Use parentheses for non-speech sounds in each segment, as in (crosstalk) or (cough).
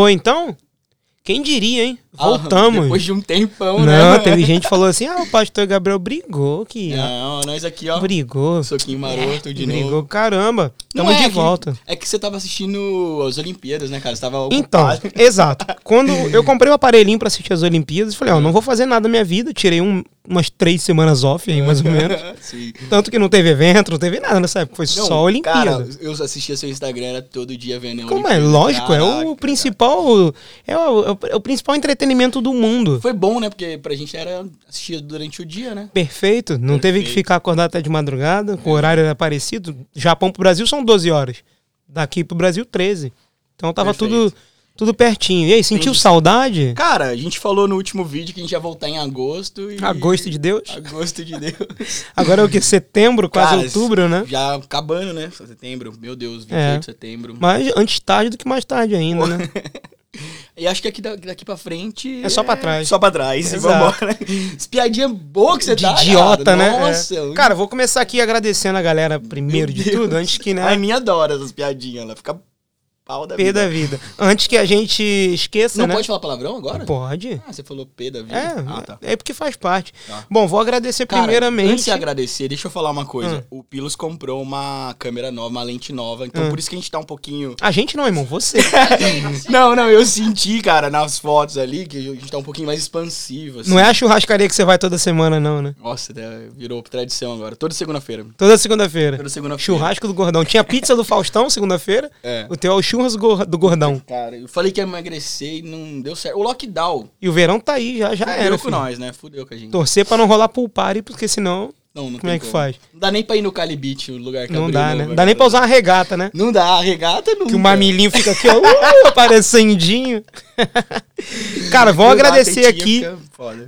Foi então? Quem diria, hein? Ah, Voltamos. depois de um tempão, não, né? teve gente que falou assim: ah, o pastor Gabriel brigou que. Não, nós aqui, ó. Brigou. Soquinho maroto de brigou, novo. caramba. Não Tamo é de que- volta. É que você tava assistindo as Olimpíadas, né, cara? Você tava Então, ocupado. exato. Quando eu comprei o aparelhinho pra assistir as Olimpíadas, falei, ó, não vou fazer nada na minha vida. Tirei um- umas três semanas off aí, mais ou menos. Tanto que não teve evento, não teve nada nessa época. Foi Não, só Olimpíada. Cara, eu assistia seu Instagram era todo dia vendo Como é? Olimpíada. Lógico, é Caraca, o principal. É o, é o- é o principal entretenimento do mundo. Foi bom, né? Porque pra gente era assistir durante o dia, né? Perfeito. Não teve que Perfeito. ficar acordado até de madrugada, com o horário era parecido. Japão pro Brasil são 12 horas. Daqui pro Brasil, 13. Então tava Perfeito. tudo, tudo pertinho. E aí, sentiu saudade? Cara, a gente falou no último vídeo que a gente ia voltar em agosto e... Agosto de Deus? Agosto de Deus. (laughs) Agora é o que? Setembro, quase Cara, outubro, né? Já acabando, né? Setembro. Meu Deus, 28 É. de setembro. Mas antes tarde do que mais tarde ainda, né? (laughs) E acho que aqui da- daqui pra frente. É só pra trás. Só pra trás. Vambora. As piadinhas boas que você De dá. idiota, cara. né? Nossa. É. Cara, vou começar aqui agradecendo a galera primeiro de Deus. tudo, antes que, né? A Aninha adora essas piadinhas. Ela fica pau da P vida. da vida. Antes que a gente esqueça, Não né? pode falar palavrão agora? Pode. Ah, você falou P da vida? É, Ah, tá. é porque faz parte. Tá. Bom, vou agradecer Cara, primeiramente. Antes de agradecer, deixa eu falar uma coisa. Hum. O Pilos comprou uma câmera nova, uma lente nova. Então Hum. por isso que a gente tá um pouquinho. A gente não, irmão, você. (laughs) não, não, eu senti, cara, nas fotos ali, que a gente tá um pouquinho mais expansivo. assim. não é a churrascaria que você vai toda semana, não, né? Nossa, né, virou tradição agora. Toda segunda-feira. Toda segunda-feira. Toda segunda-feira. Churrasco do Gordão. Tinha pizza do Faustão segunda-feira. É. O teu é o gor- do Gordão. Cara, eu falei que ia emagrecer e não deu certo. O lockdown E o verão tá aí, já, já fudeu era. com filho. nós, né? Fudeu com a gente. Torcer pra não rolar pool party, porque senão Não, não como é que faz? Não dá nem pra ir no Cali Beach, o lugar que não abriu dá, né? agora. Dá nem pra usar uma regata, né? Não dá, a regata não. Que o mamilinho fica aqui, ó, uh, (laughs) aparecendinho. (laughs) Cara, vamos agradecer aqui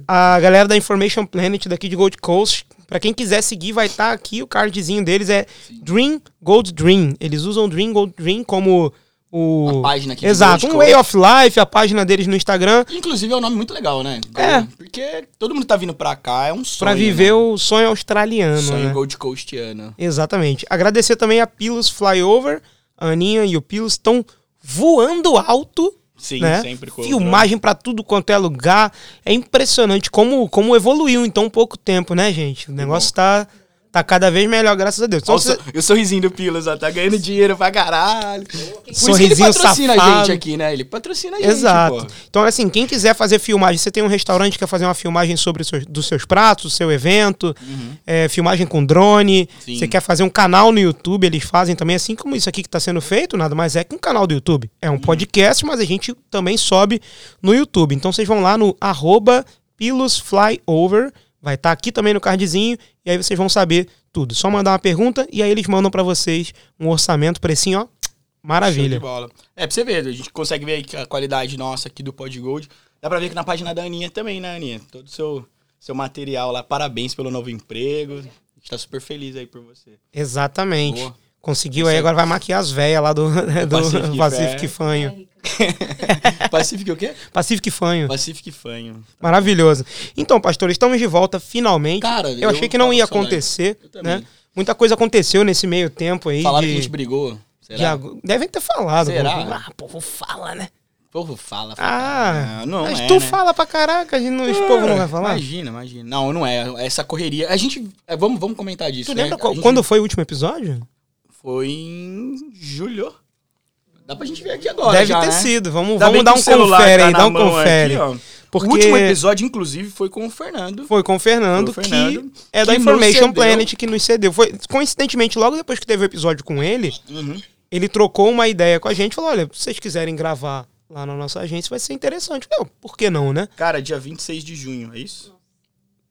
a galera da Information Planet daqui de Gold Coast. Pra quem quiser seguir, vai estar aqui. O cardzinho deles é Dream Gold Dream. Eles usam Dream Gold Dream como o. A página aqui Exato, um Way of Life, a página deles no Instagram. Inclusive é um nome muito legal, né? É. Porque todo mundo tá vindo pra cá, é um sonho. Pra viver né? o sonho australiano, sonho né? Gold Coastiano. Exatamente. Agradecer também a Pilos Flyover. A Aninha e o Pilos estão voando alto. Sim, né? sempre com Filmagem pra tudo quanto é lugar. É impressionante como, como evoluiu em tão pouco tempo, né, gente? O negócio tá, tá cada vez melhor, graças a Deus. Olha o, você- so- o sorrisinho do Pilos, ó, tá ganhando dinheiro pra caralho. Por isso que ele Sorrisinho patrocina a safado. gente aqui, né? Ele patrocina a gente, Exato. pô. Então, assim, quem quiser fazer filmagem, você tem um restaurante que quer fazer uma filmagem sobre os seus, dos seus pratos, do seu evento, é, filmagem com drone, Uhum. Sim. você quer fazer um canal no YouTube, eles fazem também, assim como isso aqui que está sendo feito, nada mais é que um canal do YouTube. É Uhum. um podcast, mas a gente também sobe no YouTube. Então, vocês vão lá no arroba pilosflyover, vai estar aqui também no cardzinho, e aí vocês vão saber tudo. Só mandar uma pergunta e aí eles mandam para vocês um orçamento, precinho, ó, maravilha. bola. É, pra você ver, a gente consegue ver a qualidade nossa aqui do Pod Gold. Dá pra ver que na página da Aninha também, né, Aninha? Todo o seu, seu material lá. Parabéns pelo novo emprego. A gente tá super feliz aí por você. Exatamente. Boa. Conseguiu aí, é- agora vai maquiar as velhas lá do, (laughs) do Pacific Pacific. Fanho. (laughs) Pacific o quê? Pacific Fanho. Pacific Fanho. Maravilhoso. Então, pastor, estamos de volta finalmente. Cara, eu achei que não ia acontecer, Eu né? Muita coisa aconteceu nesse meio tempo aí. Falaram de, que a gente brigou. de Devem ter falado. Será? povo. Ah, povo fala, né? O povo fala. Ah, fala. não mas é, tu né? fala pra caraca, a gente não, esse povo não vai falar? Imagina, imagina. Não, não é. Essa correria. A gente. é, vamos, vamos comentar disso. Tu né? lembra qual- gente- quando foi o último episódio? Foi em julho. Dá pra gente ver aqui agora. Deve já, ter né? sido. Vamos, vamos dar um celular confere tá aí, dá um confere. aqui, porque O último episódio, inclusive, foi com o Fernando. Foi com o Fernando, Foi o Fernando, que é da que nos Information. Planet que nos cedeu. Foi, coincidentemente, logo depois que teve o episódio com ele, Uhum. ele trocou uma ideia com a gente, falou, olha, se vocês quiserem gravar lá na nossa agência, vai ser interessante. Eu, por que não, né? Cara, dia 26 de junho, é isso?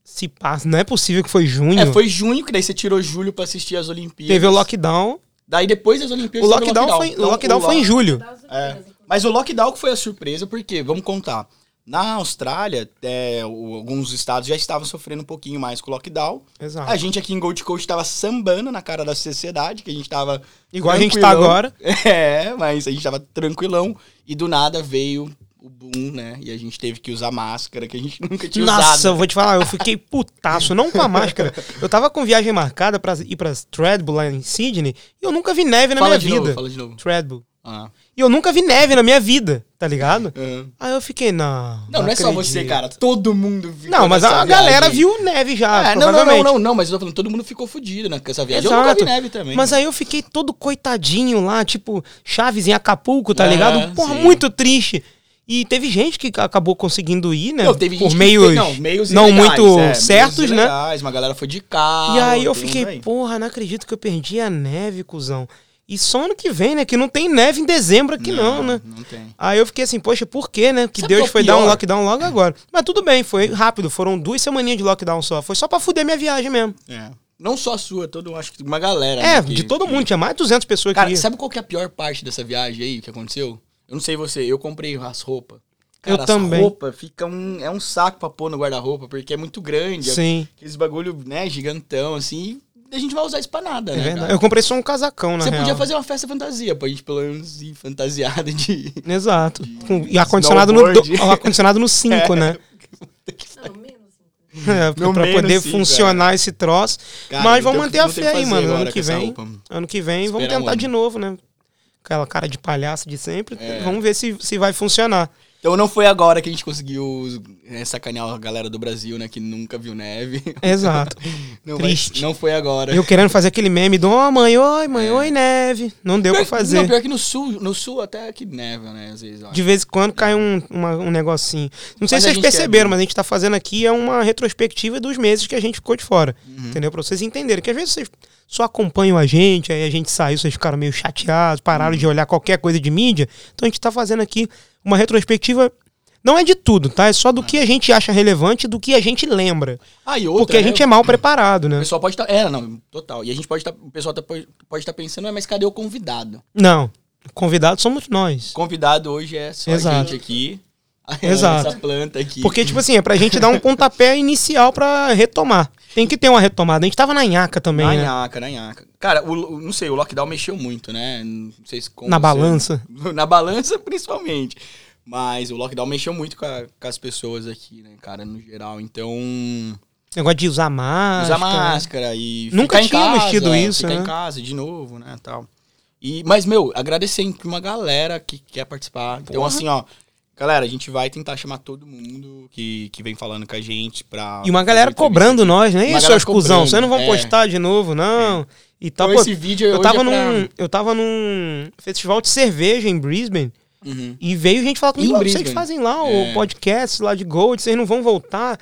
Se passa, não é possível que foi junho. É, foi junho, que daí você tirou julho pra assistir as Olimpíadas. Teve o lockdown. Daí depois das O Olimpíadas teve lockdown, foi, Então, o lockdown foi em julho. É. Mas o lockdown que foi a surpresa, porque, vamos contar, na Austrália, é, o- alguns estados já estavam sofrendo um pouquinho mais com o lockdown. Exato. A gente aqui em Gold Coast tava sambando na cara da sociedade, que a gente tava. Igual a gente tá tranquilão. agora. (laughs) É, mas a gente tava tranquilão. E do nada veio o boom, né? E a gente teve que usar máscara, que a gente (laughs) nunca tinha Nossa, usado. eu vou te falar, eu fiquei putaço, não com a máscara. Eu tava com viagem marcada pra ir pra Treadbull lá em Sydney e eu nunca vi neve na Fala minha de vida. novo, fala de novo. Treadbull. Ah. E eu nunca vi neve na minha vida, tá ligado? Aham. Aí eu fiquei, não. Não, não é só você, acredito. cara. Todo mundo ficou Não, mas a galera viagem. viu neve já. Ah, não, não, não, não, não, mas eu tô falando, todo mundo ficou fudido né, com essa viagem. Eu nunca Exato. vi neve também. Mas aí eu fiquei todo coitadinho lá, tipo, Chaves em Acapulco, tá É, ligado? Porra, sim. muito triste. E teve gente que acabou conseguindo ir, né? Não, teve por gente que meios fez- não, meios não ilegais, muito é, meios certos, né? ilegais, Uma galera foi de carro. E aí eu fiquei, aí. porra, não acredito que eu perdi a neve, cuzão. E só ano que vem, né? Que não tem neve em dezembro aqui não, né? Não tem. Aí eu fiquei assim, poxa, por quê, né? Que Sabe Deus é foi dar um pior? lockdown logo agora. Mas tudo bem, foi rápido. Foram duas semaninhas de lockdown só. Foi só pra fuder minha viagem mesmo. É. Não só a sua, todo, acho que uma galera. É, né, que- de todo que- mundo. Tinha mais de 200 pessoas Cara, que sabe qual que é a pior parte dessa viagem aí que aconteceu? Eu não sei você, eu comprei as roupas. Eu Cara, também. As roupas fica um, é um saco pra pôr no guarda-roupa, porque é muito grande. é Sim, Aqueles bagulho, né, gigantão, assim. A gente vai usar isso pra nada, é né? verdade. cara? Eu comprei só um casacão, na Você real. podia fazer uma festa fantasia, pra gente pelo menos ir fantasiada de. (laughs) Exato. Com- e ar-condicionado no, do- ar-condicionado no 5, (laughs) né? Não, menos. (laughs) É, pra menos poder cinco, funcionar esse troço. Cara, Mas vamos manter a fé que aí, mano. Ano que vem. roupa. Ano que vem, vamos Esperar um tentar ano. de novo, né? Aquela cara de palhaço de sempre. É. Vamos ver se, se vai funcionar. Então não foi agora que a gente conseguiu é, sacanear a galera do Brasil, né? Que nunca viu neve. Exato. (laughs) Não, Triste. não foi agora. Eu querendo fazer aquele meme do Ó, mãe, oi, mãe, É. oi, neve. Não deu pra Pior- fazer. Não, pior que no sul, no sul até que neva, né? Às vezes. De vez em quando cai um, uma- um negocinho. Não sei Mas se vocês perceberam, quer- mas a gente tá fazendo aqui é uma retrospectiva dos meses que a gente ficou de fora. Uhum. Entendeu? Pra vocês entenderem. Que às vezes vocês só acompanham a gente, aí a gente saiu, vocês ficaram meio chateados, pararam Uhum. de olhar qualquer coisa de mídia. Então a gente tá fazendo aqui uma retrospectiva. Não é de tudo, tá? É só do que a gente acha relevante do que a gente lembra. Ah, e outra, Porque a né, gente é mal preparado, O né? pessoal pode estar. é, não, total. E a gente pode estar. o pessoal tá- pode estar pensando, "Ué, mas cadê o convidado? Não. Convidados somos nós. Convidado hoje é só Exato. a gente aqui. (laughs) Exato. Essa planta aqui. Porque, tipo assim, é pra gente dar um (laughs) pontapé inicial pra retomar. Tem que ter uma retomada. A gente tava na nhaca também, na né? nhaca, na nhaca. Cara, o, o- não sei, o lockdown mexeu muito, né? Não sei se como Na você- balança. (laughs) Na balança, principalmente. Mas o lockdown mexeu muito com, a- com as pessoas aqui, né, cara, no geral. Então, Negócio de usar máscara. usar máscara e Nunca ficar em tínhamos casa, tido isso, ficar né? em casa de novo, né, tal. E, mas, meu, agradecer pra uma galera que quer participar. Então, Porra. assim, ó, galera, a gente vai tentar chamar todo mundo que, que vem falando com a gente pra... E uma galera cobrando nós, né? Uma Isso, galera seus cuzão, cobrando, vocês não vão é. postar de novo, não. E tal. Então, Pô, esse vídeo eu tava é pra- num. Eu tava num festival de cerveja em Brisbane. Uhum. E veio gente falar comigo, Em "Ah, vocês fazem lá É. o podcast lá de Gold, vocês não vão voltar.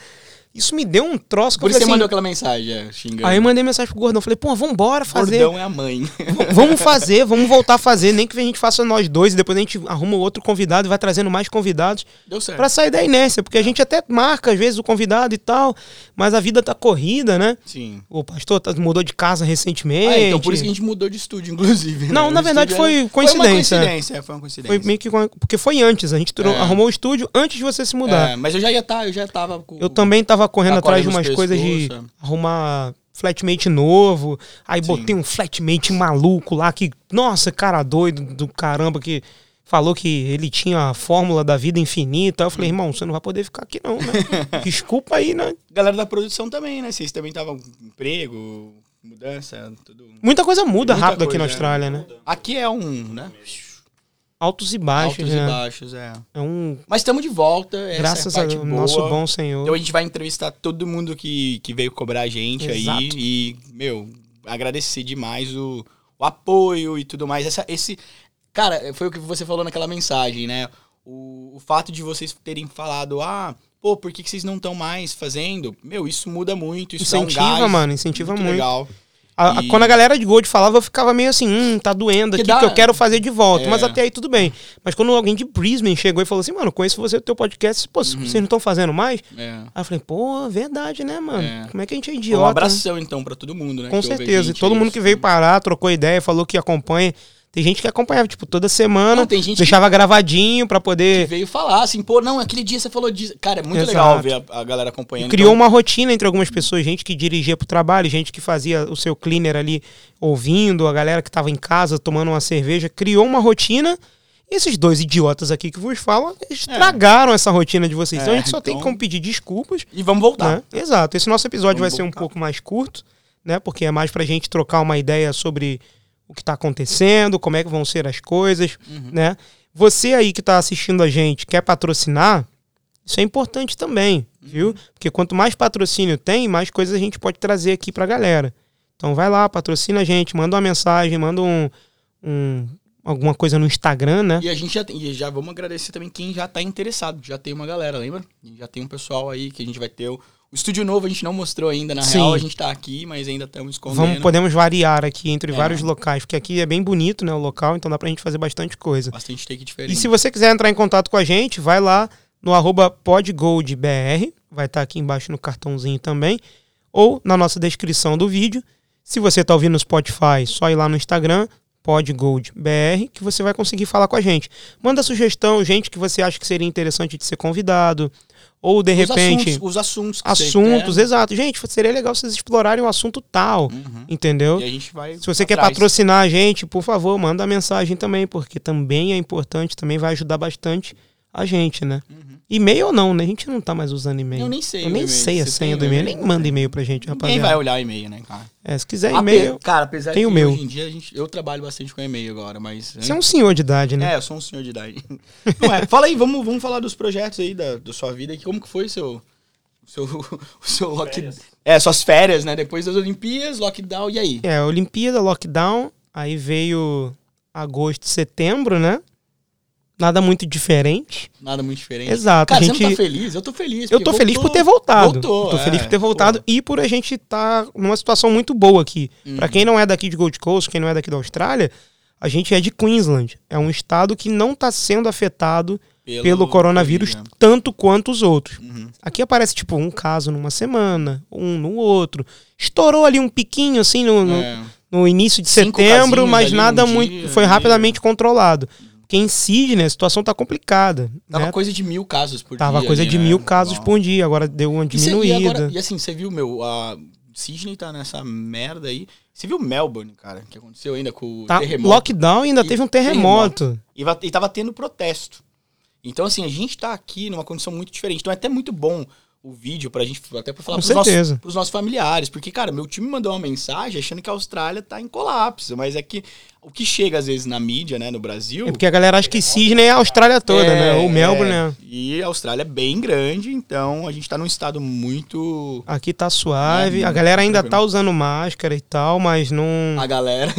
Isso me deu um troço Por isso você falei mandou assim. aquela mensagem, é, xingando. Aí eu mandei mensagem pro Gordão, falei, pô, vambora fazer. Gordão é a mãe. Vamos fazer, vamos voltar a fazer, nem que a gente faça nós dois e depois a gente arruma outro convidado e vai trazendo mais convidados Deu certo. pra sair da inércia, porque a gente até marca às vezes o convidado e tal, mas a vida tá corrida, né? Sim. O pastor tá- mudou de casa recentemente. Ah, então por isso que a gente mudou de estúdio, inclusive. né? Não, O na verdade estúdio foi coincidência. Foi uma coincidência, é, foi uma coincidência. Foi meio que porque foi antes, a gente É. arrumou o estúdio antes de você se mudar. É, mas eu já ia estar, eu já tava com... Eu também tava correndo Tá atrás de umas coisas de é. arrumar flatmate novo. Aí Sim. botei um flatmate maluco lá que, nossa, cara doido do caramba que falou que ele tinha a fórmula da vida infinita. Eu falei, irmão, você não vai poder ficar aqui não, né? (laughs) Desculpa aí, né? Galera da produção também, né? Vocês também estavam com emprego, mudança, tudo... Muita coisa muda Muita rápido aqui na coisa, Austrália, né? Aqui é um, né? Altos e baixos, Altos né? e baixos, é. É um... Mas estamos de volta, Graças é ao nosso bom Senhor. Então a gente vai entrevistar todo mundo que, que veio cobrar a gente Exato. aí e, meu, agradecer demais o, o apoio e tudo mais. Essa, esse, cara, foi o que você falou naquela mensagem, né? O, o fato de vocês terem falado, ah, pô, por que, que vocês não estão mais fazendo? Meu, isso muda muito, isso Incentiva, um gás mano, incentiva muito. legal. A- E- Quando a galera de Gold falava, eu ficava meio assim, hum, tá doendo Que aqui, dá- que eu quero fazer de volta. É. Mas até aí tudo bem. Mas quando alguém de Brisbane chegou e falou assim, mano, conheço você do teu podcast, pô, se vocês não estão fazendo mais? É. Aí eu falei, pô, verdade, né, mano? É. Como é que a gente é Um idiota? né? abração, então, pra todo mundo, né? Com que certeza. E todo mundo que veio parar, trocou ideia, falou que acompanha. Tem gente que acompanhava, tipo, toda semana, Não, tem gente deixava gravadinho pra que poder... veio falar assim, pô, não, aquele dia você falou disso. Cara, é muito Exato. legal ver a, a galera E acompanhando. criou então- uma rotina entre algumas pessoas, gente que dirigia pro trabalho, gente que fazia o seu cleaner ali ouvindo, a galera que tava em casa tomando uma cerveja, criou uma rotina. E esses dois idiotas aqui que vos falam estragaram essa rotina de vocês. então a É, gente só tem então- como pedir desculpas. E vamos voltar. Né? Exato. Esse nosso episódio Vamos vai ser um voltar. pouco mais curto, né? Porque é mais pra gente trocar uma ideia sobre o que está acontecendo, como é que vão ser as coisas, Uhum. né? Você aí que está assistindo a gente, quer patrocinar, isso é importante também, viu? Porque quanto mais patrocínio tem, mais coisas a gente pode trazer aqui pra galera. Então vai lá, patrocina a gente, manda uma mensagem, manda um, um- alguma coisa no Instagram, né? E a gente já tem, já vamos agradecer também quem já tá interessado. Já tem uma galera, lembra? Já tem um pessoal aí que a gente vai ter. O, o estúdio novo a gente não mostrou ainda, na Sim. real a gente tá aqui, mas ainda estamos escondendo. Vamos, podemos variar aqui entre É. vários locais, porque aqui é bem bonito, né, o local, então dá pra gente fazer bastante coisa. Bastante take diferente. E se você quiser entrar em contato com a gente, vai lá no arroba podgoldbr, vai estar aqui embaixo no cartãozinho também, ou na nossa descrição do vídeo. Se você está ouvindo no Spotify, só ir lá no Instagram, podgoldbr, que você vai conseguir falar com a gente. Manda sugestão, gente que você acha que seria interessante de ser convidado, ou de Os repente... assuntos, os assuntos. Assuntos, quer. exato. Gente, seria legal vocês explorarem um assunto tal, Uhum. entendeu? A. Se você quer atrás. patrocinar a gente, por favor, manda mensagem também, porque também é importante, também vai ajudar bastante a gente, né? Uhum. E-mail ou não, né? A gente não tá mais usando e-mail. Eu nem sei. Eu nem sei a senha do e-mail, nem manda e-mail pra gente, Ninguém vai rapaziada. olhar e-mail, né, cara? É, se quiser e-mail, Cara, apesar tem que o meu. hoje em dia a gente, eu trabalho bastante com e-mail agora, mas. você é um senhor de idade, né? É, eu sou um senhor de idade. (laughs) Não é. Fala aí, vamos, vamos falar dos projetos aí da, da sua vida. que Como que foi seu. O seu, o seu (laughs) lockdown. É, suas férias, né? Depois das Olimpíadas, lockdown, e aí? É, Olimpíada, lockdown, aí veio agosto, setembro, né? Nada muito diferente. Nada muito diferente. Exato, Cara, a você gente... não tá feliz? Eu tô feliz. Eu tô feliz por voltou- ter voltado. Voltou, Eu tô feliz é, por ter voltado e por a gente estar numa situação muito boa aqui. Uhum. Pra quem não é daqui de Gold Coast, quem não é daqui da Austrália, a gente é de Queensland. É um estado que não está sendo afetado pelo, coronavírus Covid, né? tanto quanto os outros. Uhum. Aqui aparece tipo um caso numa semana, um no outro. Estourou ali um piquinho assim no, É. no início de Cinco setembro, mas nada num muito dia, foi rapidamente controlado. Porque em Sydney a situação tá complicada. Tava né? coisa de mil casos por Tava dia. coisa ali, de né? mil casos Ó. por dia, agora deu uma E cê- diminuída. E, agora, e assim, você viu, meu, a Sydney tá nessa merda aí. Você viu Melbourne, cara, que aconteceu ainda com o Tá, terremoto. lockdown e ainda E teve um terremoto. E, va- e tava tendo protesto. Então, assim, a gente tá aqui numa condição muito diferente. Então é até muito bom o vídeo pra gente, até pra falar Com pros nossos, pros nossos familiares. Porque, cara, meu time mandou uma mensagem achando que a Austrália tá em colapso. Mas é que o que chega às vezes na mídia, né, no Brasil. É porque a galera acha que Sydney é a Austrália toda, é, né? O Melbourne, é. né? E a Austrália é bem grande, então a gente tá num estado muito. Aqui tá suave. É, A galera ainda tá usando máscara e tal, mas não, A galera.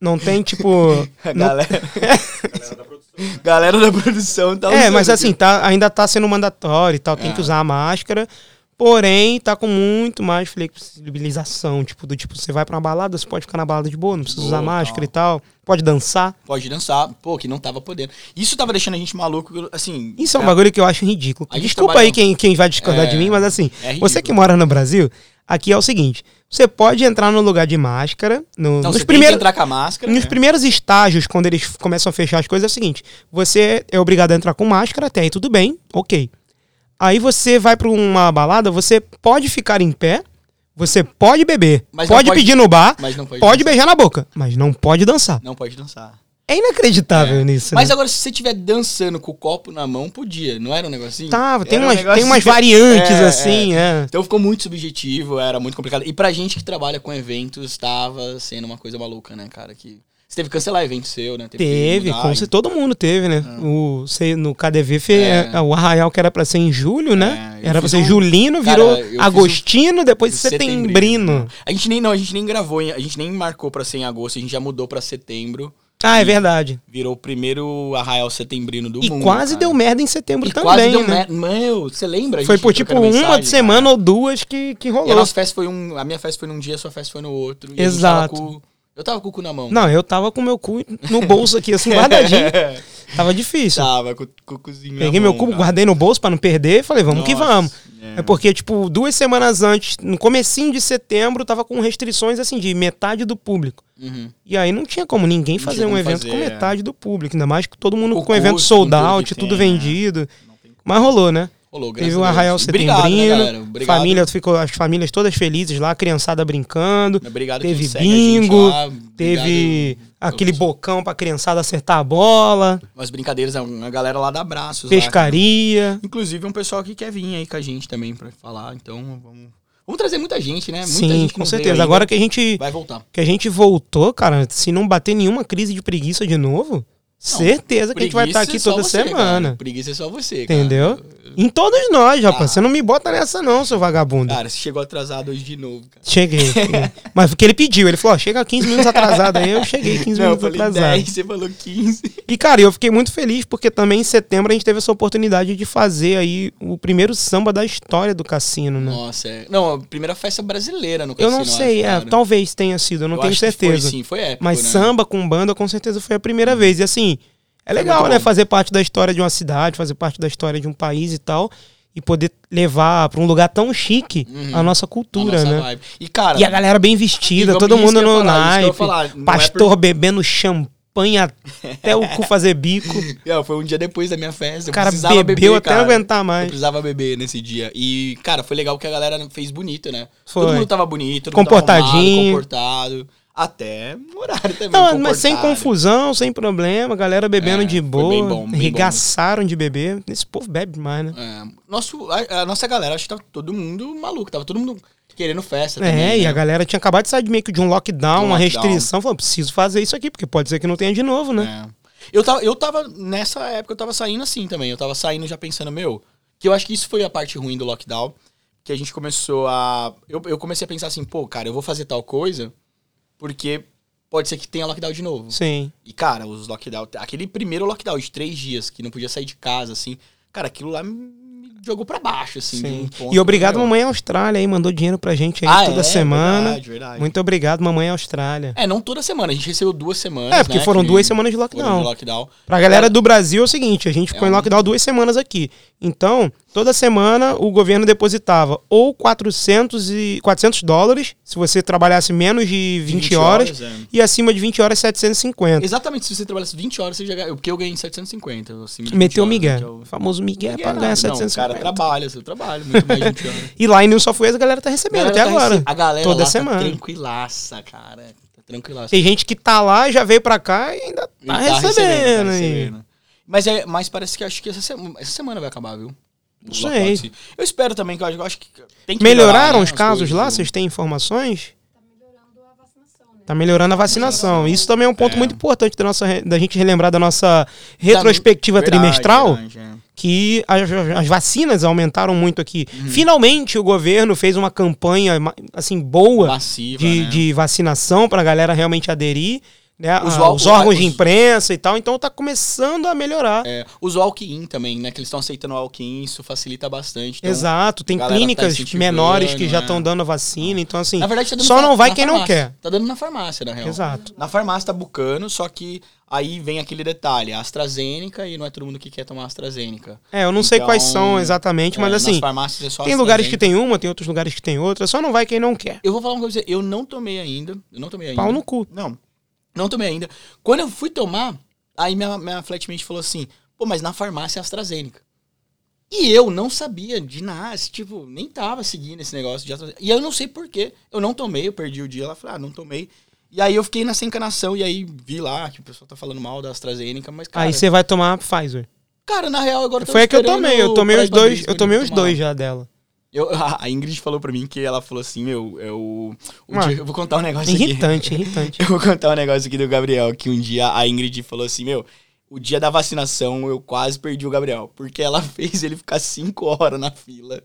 Não tem, tipo. A (laughs) não- galera. (laughs) galera da produção tá É, mas assim, tá, ainda tá sendo mandatório e tal, tem É. que usar a máscara. Porém, tá com muito mais flexibilização. Tipo, do tipo, você vai pra uma balada, você pode ficar na balada de boa, não precisa Boa, usar tal. máscara e tal. Pode dançar. Pode dançar. Pô, que não tava podendo. Isso tava deixando a gente maluco, assim. Isso é um bagulho que eu acho ridículo. Desculpa trabalha- aí quem, quem vai discordar É, de mim, mas assim, é você que mora no Brasil, aqui é o seguinte: você pode entrar no lugar de máscara. No, Então, nos primeiros, entrar com a máscara. nos né? primeiros estágios, quando eles começam a fechar as coisas, é o seguinte: você é obrigado a entrar com máscara, até aí tudo bem, ok. Aí você vai pra uma balada, você pode ficar em pé, você pode beber, pode, pode- pedir no bar, Mas não pode. pode beijar na boca, mas não pode dançar. Não pode dançar. É inacreditável É. nisso. Mas né? agora, se você estiver dançando com o copo na mão, podia. Não era um negocinho? Tava, tem um umas, negocinho- tem umas variantes (laughs) É, assim, é. Então ficou muito subjetivo, era muito complicado. E pra gente que trabalha com eventos, tava sendo uma coisa maluca, né, cara? Que você teve que cancelar evento seu, né? que Teve, mudar, como se todo mundo teve, né? O, sei, no KDV, fe, É. é, o Arraial que era pra ser em julho, né? É, era pra ser um- julino, Cara, virou fiz agostino, depois Setembrino. setembrino. A gente nem não, a gente nem gravou, a gente nem marcou pra ser em agosto, a gente já mudou pra setembro. Ah, é verdade. Virou o primeiro arraial setembrino do E mundo. quase cara. deu merda em setembro E também, quase deu né? merda. Meu, você lembra? Foi por tipo uma mensagem, semana cara? ou duas que, que E a rolou. nossa festa foi um. A minha festa foi num dia, a sua festa foi no outro. E Exato. tava com- eu tava com o cu na mão. Não, eu tava com meu cu no bolso aqui, assim, guardadinho. (laughs) Tava difícil. Tava com, o cozinho Peguei meu cubo, cara. guardei no bolso pra não perder e falei, vamos que Nossa, vamos. é. É porque, tipo, duas semanas antes, no comecinho de setembro, tava com restrições, assim, de metade do público. Uhum. E aí não tinha como ninguém fazer tinha um como evento fazer, com é. metade do público. Ainda mais que todo mundo Com com evento custo, sold tudo out, que tudo tem, é. vendido. Como. Mas rolou, né? Teve o. Arraial Obrigado, né, família ficou, as famílias todas felizes lá, criançada brincando. Obrigado teve bingo, lá. Teve aquele bocão pra criançada acertar a bola, Umas brincadeiras, a galera lá dá abraços. lá, pescaria. Inclusive, um pessoal que quer vir aí com a gente também pra falar. Então, vamos, Vamos trazer muita gente, né? Muita Sim, gente com certeza. Agora que a gente Vai voltar. que a gente voltou, cara, se não bater nenhuma crise de preguiça de novo, certeza que a gente vai estar Preguiça aqui é toda você, semana. cara. Preguiça é só você, cara. Entendeu? Em todos nós, rapaz. Ah. Você não me bota nessa, não, seu vagabundo. Cara, você chegou atrasado hoje de novo, cara. Cheguei. (laughs) cheguei. Mas porque ele pediu, ele falou, ó, chega 15 minutos atrasado. Aí eu cheguei 15 Não, eu minutos falei atrasado. 10, você falou 15. E, cara, eu fiquei muito feliz porque também em setembro a gente teve essa oportunidade de fazer aí o primeiro samba da história do cassino, né? Nossa, é. Não, a primeira festa brasileira no eu cassino, não sei, acho, é, cara. talvez tenha sido, eu não Eu tenho certeza. Foi, sim, foi épico, Mas né? samba com banda, com certeza foi a primeira vez. E assim, é legal, muito né? Fazer parte da história de uma cidade, fazer parte da história de um país e tal. E poder levar pra um lugar tão chique Uhum. a nossa A cultura, nossa né? vibe. E, cara, E a galera bem vestida, todo mundo eu no falar, eu naipe. falar, é Pastor bebendo champanhe até o cu fazer bico. (laughs) é, foi um dia depois da minha festa. O eu cara precisava bebeu beber, até cara. não aguentar Eu mais. precisava beber nesse dia. E, cara, foi legal que a galera fez bonito, né? Foi. Todo mundo tava bonito, todo mundo tava Comportadinho. arrumado, comportado. Até no horário também. Não, mas sem confusão, sem problema, galera bebendo É, de boa, bem bom, bem bom. regaçaram de beber. Esse povo bebe demais, né? É, nosso, a, a nossa galera, acho que tava todo mundo maluco. Tava todo mundo querendo festa É, também. e né? a galera tinha acabado de sair de meio que de um lockdown, um uma lockdown. restrição, falando, preciso fazer isso aqui, porque pode ser que não tenha de novo, né? É. Eu tava, eu tava, nessa época, eu tava saindo assim também. Eu tava saindo já pensando, meu, que eu acho que isso foi a parte ruim do lockdown. Que a gente começou a. Eu, eu comecei a pensar assim, pô, cara, eu vou fazer tal coisa porque pode ser que tenha lockdown de novo. Sim. E, cara, os lockdown. Aquele primeiro lockdown de três dias, que não podia sair de casa, assim. Cara, aquilo lá me jogou pra baixo, assim. Sim. um E obrigado, meu, mamãe Austrália aí, mandou dinheiro pra gente aí Ah, toda é? semana. Verdade, verdade. Muito obrigado, mamãe Austrália. É, não toda semana. A gente recebeu duas semanas. É, porque né, foram duas semanas de lockdown. de lockdown. Pra galera do Brasil é o seguinte, a gente ficou É em um- lockdown duas semanas aqui. Então, toda semana o governo depositava ou 400, e, 400 dólares, se você trabalhasse menos de 20, horas, é. e acima de 20 horas, 750. Exatamente, se você trabalhasse 20 horas, você já ganha. Porque eu ganhei 750. Assim, de 20 Meteu o horas, Miguel. né, eu- O famoso Miguel Miguel pra nada. ganhar Não, 750. cara, trabalha, seu trabalho, muito mais de 20 horas. (laughs) E lá em New South Wales a galera tá recebendo Galera até tá agora. rece- A galera Toda lá semana. tá tranquilaça, cara. Tá tranquilaça. Tem gente que tá lá, já veio pra cá e ainda E tá, recebendo. aí. Mas, é, mas parece que acho que essa semana, essa semana vai acabar, viu? Não sei. Eu espero também, que eu acho, eu acho que tem que Melhoraram melhorar, né, os as casos coisas, lá? viu? Vocês têm informações? Tá melhorando a vacinação, né? Tá melhorando a vacinação. Isso também é um ponto É. muito importante da, nossa, da gente relembrar da nossa retrospectiva Verdade, trimestral. verdade, é. Que as, as vacinas aumentaram muito aqui. Uhum. Finalmente o governo fez uma campanha assim boa Massiva, de, né? de vacinação pra galera realmente aderir. Né? Os Ah, os órgãos de os- imprensa e tal. Então tá começando a melhorar. É, usou walk-in também, né? Que eles estão aceitando o walk-in, isso facilita bastante. Então, Exato, tem tá clínicas incentivando, menores que já né? estão dando a vacina, então assim, Na verdade, tá dando só não vai quem não farmácia. quer. Tá dando na farmácia, na real. Exato. Na farmácia tá bucando, só que aí vem aquele detalhe, a AstraZeneca e não é todo mundo que quer tomar AstraZeneca. É, eu não sei Então, quais são exatamente, mas É, assim, é só tem lugares que AstraZeneca. tem uma, tem outros lugares que tem outra, só não vai quem não quer. Eu vou falar uma coisa eu não tomei ainda, eu não tomei ainda. Pau no cu. Não, não tomei ainda. Quando eu fui tomar, aí minha, minha flatmate falou assim, pô, mas na farmácia é AstraZeneca. E eu não sabia de nada, tipo, nem tava seguindo esse negócio de AstraZeneca. E eu não sei porquê. Eu não tomei, eu perdi o dia. Ela falou, ah, não tomei. E aí eu fiquei nessa encanação e aí vi lá que o pessoal tá falando mal da AstraZeneca, mas, cara, Aí você vai tomar a Pfizer. cara na real, agora Foi a que eu tomei, eu tomei os dois, eu tomei os tomar. dois já dela. Eu, (laughs) a Ingrid falou pra mim que ela falou assim, meu, eu, o Mano, dia- eu vou contar um negócio aqui. Irritante, (laughs) irritante. Eu vou contar um negócio aqui do Gabriel, que um dia a Ingrid falou assim, meu, o dia da vacinação eu quase perdi o Gabriel, porque ela (laughs) fez ele ficar cinco horas na fila.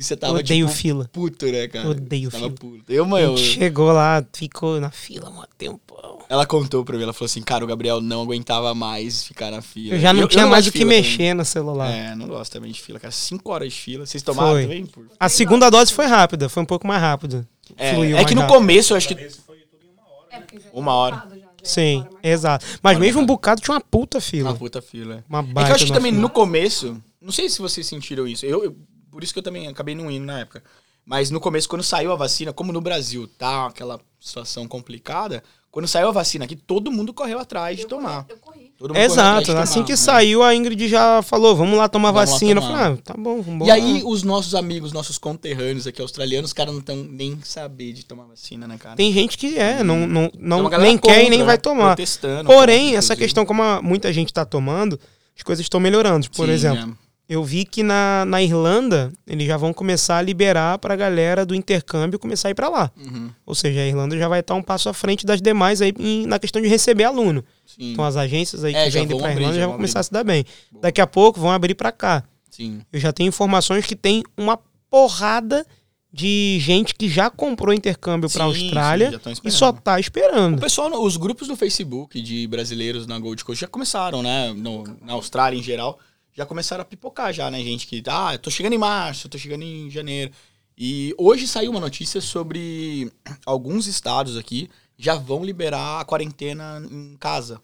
E você tava, Odeio tipo, fila. puto, né, cara? Odeio tava fila. puto. Eu, A mano, gente chegou lá, ficou na fila um tempão. ela contou pra mim, ela falou assim, cara, o Gabriel não aguentava mais ficar na fila. Eu já não E tinha mais o gosto de que fila mexer no celular. também. É, não gosto também de fila, cara. Cinco horas de fila. Vocês tomaram Foi. também? Por... A segunda dose foi rápida, foi um pouco mais rápida. É, Fluiu é que mais no rápido. começo eu acho que... É, Uma hora. já, já Sim, exato. Mas mesmo um bocado tinha uma puta Uma fila. puta fila. Uma É que baita eu acho que uma também fila. no começo, não sei se vocês sentiram isso, eu, eu- por isso que eu também acabei não indo na época. Mas no começo, quando saiu a vacina, como no Brasil tá aquela situação complicada, quando saiu a vacina aqui, todo mundo correu atrás de Eu tomar. corri, Eu corri. Todo mundo correu atrás Exato, de assim tomar, que né? saiu, a Ingrid já falou, vamos lá tomar Vamos lá vacina. tomar. Eu falei, ah, tá bom, vamos E aí, os nossos amigos, nossos conterrâneos aqui australianos, os caras não estão nem saber de tomar vacina, né, cara? Tem gente que é, não, não, Tem não galera nem quer e nem contra, vai tomar. protestando Porém, contra, essa questão, como a- muita gente tá tomando, as coisas estão melhorando. Por Sim, exemplo, é. Eu vi que na, na Irlanda eles já vão começar a liberar pra galera do intercâmbio começar a ir pra lá. Uhum. Ou seja, a Irlanda já vai estar um passo à frente das demais aí em- na questão de receber aluno. Sim. Então as agências aí É, que vendem pra abrir, Irlanda já já vão vão começar a se dar bem. Boa. Daqui a pouco vão abrir pra cá. Sim. Eu já tenho informações que tem uma porrada de gente que já comprou intercâmbio pra Sim, sim, Austrália tão e só tá O esperando. pessoal, no- os grupos no Facebook de brasileiros na Gold Coast já começaram, né? No- na Austrália em geral, já começaram a pipocar já, né? Gente que, ah, eu tô chegando em março, eu tô chegando em janeiro. E hoje saiu uma notícia sobre alguns estados aqui já vão liberar a quarentena em casa.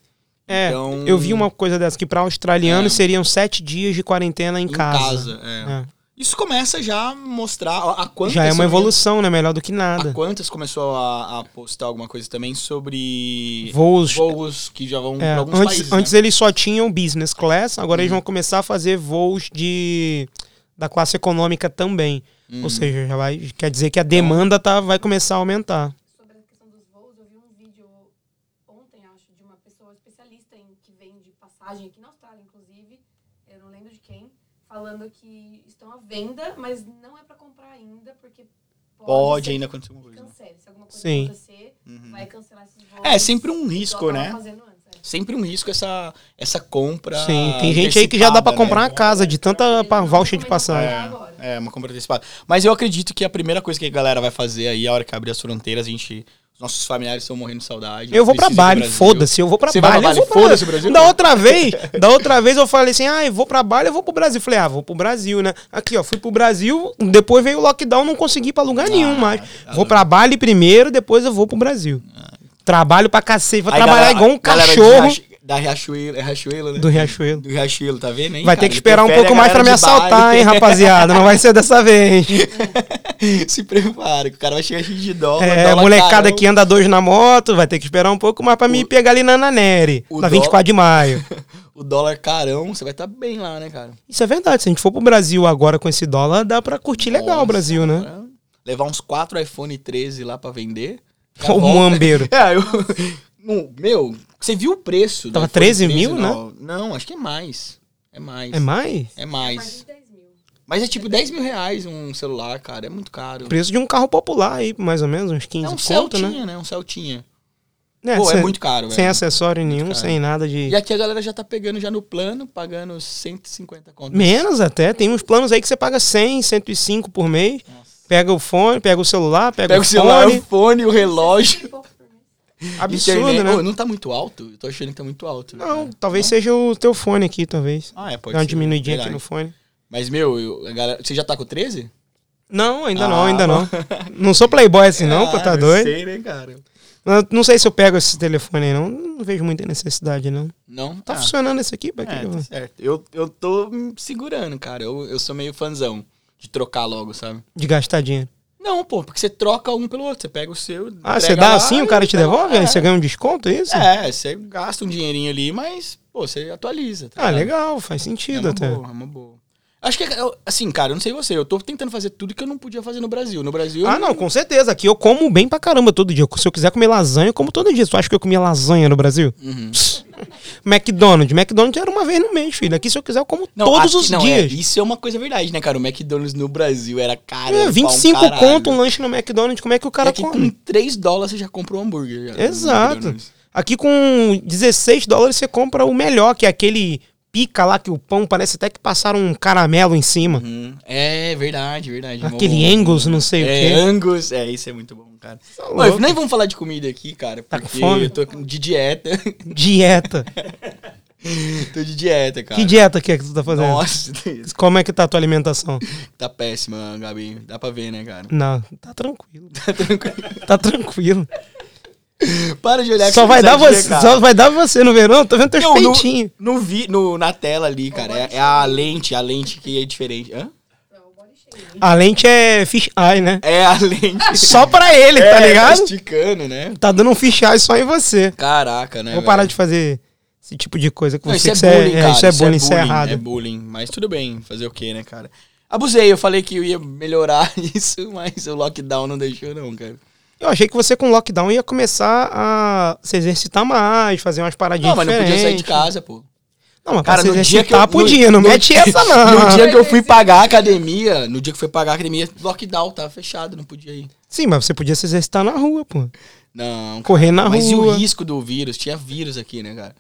É, Então- eu vi uma coisa dessa, que pra australianos É. seriam sete dias de quarentena em, Em casa. é. É. Isso começa já a mostrar a a quantas... Já é uma evolução, né? Melhor do que A nada. quantas começou a, a postar alguma coisa também sobre Voos. voos que já vão é, para alguns antes países. antes né? eles só tinham business class, agora eles Uhum. vão começar a fazer voos de da classe econômica também. Uhum. Ou seja, já vai, quer dizer que a demanda tá, vai começar a aumentar. Sobre a questão dos voos, eu vi um vídeo ontem, acho, de uma pessoa especialista em que vende passagem aqui na Austrália, inclusive, eu não lembro de quem, falando que venda, mas não é pra comprar ainda, porque pode, Pode ainda que acontecer alguma coisa. cancele. Se alguma coisa Sim. acontecer, Uhum. vai cancelar esses voos. É, sempre um risco, né? é. Sempre um risco essa, essa compra. Sim, tem gente aí que já dá pra antecipada, comprar né? uma casa de tanta voucher de passagem. agora. É, uma compra antecipada. Mas eu acredito que a primeira coisa que a galera vai fazer aí, a hora que abrir as fronteiras, a gente. Os nossos familiares estão morrendo de saudade. Eu vou pra Bali, foda-se, eu vou pra Você vai Bali. pra eu Bali? vou pra- Foda-se o Brasil? Da outra vez, da outra vez eu falei assim: "Ah, eu vou pra Bali, eu vou pro Brasil". Falei: "Ah, vou pro Brasil, né?". Aqui, ó, fui pro Brasil, depois veio o lockdown, não consegui ir pra lugar nenhum Ah, mais. tá Vou pra Bali primeiro, depois eu vou pro Brasil. Trabalho pra cacete, vou Aí, trabalhar galera- igual um cachorro Da Riachuelo, é Riachuelo, né? do Riachuelo. Do Riachuelo, tá vendo, hein? Vai cara? ter que esperar um pouco mais pra me assaltar, hein, rapaziada. Não vai ser dessa vez. (laughs) Se prepara, que o cara vai chegar cheio de dólar. É, dólar molecada carão. que anda dois na moto, vai ter que esperar um pouco mais pra me pegar ali na o na dó- 24 de maio. (laughs) O dólar carão, você vai estar bem lá, né, cara? Isso é verdade. Se a gente for pro Brasil agora com esse dólar, dá pra curtir legal Nossa, o Brasil, né? cara. Levar uns 4 iPhone 13 lá pra vender. (laughs) Já O muambeiro. É, eu. Não, meu, você viu o preço? Tava iPhone 13 mil, né? não? Não, acho que é mais. É mais. É mais? É mais. de 10 mil. Mas é tipo 10 mil reais um celular, cara. É muito caro. Preço de um carro popular aí, mais ou menos, uns 15 É um conto, Celtinha, né? né? Um Celtinha. É, Pô, é sem, muito caro, sem velho. acessório nenhum, sem nada de. E aqui a galera já tá pegando já no plano, pagando 150 conto. Menos até. Tem uns planos aí que você paga 100, 105 por mês. Nossa. Pega o fone, pega o celular, pega, Pega o o celular, fone. o fone, o relógio. E pouco por mês. Absurdo, internet. né? Ô, não tá muito alto? Eu tô achando que tá muito alto. né, Não, cara? talvez seja o teu fone aqui, talvez. Ah, é, pode Dá uma ser. diminuidinha aqui Verdade. no fone. Mas, meu, eu- a galera... você já tá com 13? Não, ainda não, Ah, ainda bom. não. (laughs) Não sou playboy assim, não, pô, tá eu doido? sei, né, cara? Não, não sei se eu pego esse telefone aí, não. Não vejo muita necessidade, não. Não? Tá Ah, funcionando esse aqui? Pra É, que eu tá vou- certo. Eu, eu tô me segurando, cara. Eu, eu sou meio fãzão de trocar logo, sabe? De gastar dinheiro. Não, pô, porque você troca um pelo outro. Você pega o seu. Ah, você dá lá assim, o cara te devolve? É, Aí você ganha um desconto, é isso? É, você gasta um dinheirinho ali, mas, pô, você atualiza. tá Ah, ligado? legal, faz É sentido uma até. boa, é uma boa. Acho que, eu- assim, cara, eu não sei você, eu tô tentando fazer tudo que eu não podia fazer no Brasil. No Brasil. Ah, eu não, com certeza. Aqui eu como bem pra caramba todo dia. Se eu quiser comer lasanha, eu como todo dia. Tu acha que eu comia lasanha no Brasil? Uhum. McDonald's. McDonald's era uma vez no mês, filho. Aqui, se eu quiser, eu como Não, todos os não, dias. é, isso é uma coisa verdade, né, cara? O McDonald's no Brasil era caro. É, era 25 pra um conto um lanche no McDonald's. Como é que o cara aqui come? com 3 dólares você já comprou um hambúrguer. já, Exato. Aqui com 16 dólares você compra o melhor, que é aquele pica lá que o pão parece até que passaram um caramelo em cima. Uhum. É verdade, verdade. Aquele Bom, Angus, não sei o É, quê. Angus. É, isso é muito bom, cara. Tá nem vamos falar de comida aqui, cara, Tá com porque fome? eu tô de dieta. Dieta. (laughs) tô de dieta, cara. Que dieta que é que tu tá fazendo? Nossa, (laughs) Como é que tá a tua alimentação? tá péssima, Gabi. Dá pra ver, né, cara? Não, tá tranquilo. (laughs) Tá tranquilo. Tá tranquilo. (laughs) Para de olhar que Só vai, dar você, só vai dar você no verão, tô vendo teus Não, no, peitinhos. no, vi, no, na tela ali, cara, é, é a lente, a lente que é diferente. Hã? É. A lente é fish eye, né? É a lente. (laughs) Só pra ele, tá É, ligado? esticando, né? Tá dando um fish eye só em você. Caraca, né? Vou parar velho? de fazer esse tipo de coisa com Não, você. isso é isso bullying, cara. Isso é bullying, isso é errado. É bullying, mas tudo bem, fazer o quê, né, cara? Abusei, eu falei que eu ia melhorar (laughs) isso, mas o lockdown não deixou não, cara. Eu achei que você com lockdown ia começar a se exercitar mais, fazer umas paradinhas Não, mas não podia sair de casa, pô. Não, mas Cara, no dia que eu- podia. Não no- mete essa, (laughs) não. No dia que eu fui pagar a academia, no dia que eu fui pagar a academia, lockdown, tava fechado, não podia ir. Sim, mas você podia se exercitar na rua, pô. Não. Correr na Mas e o rua. risco do vírus? Tinha vírus aqui, né, cara?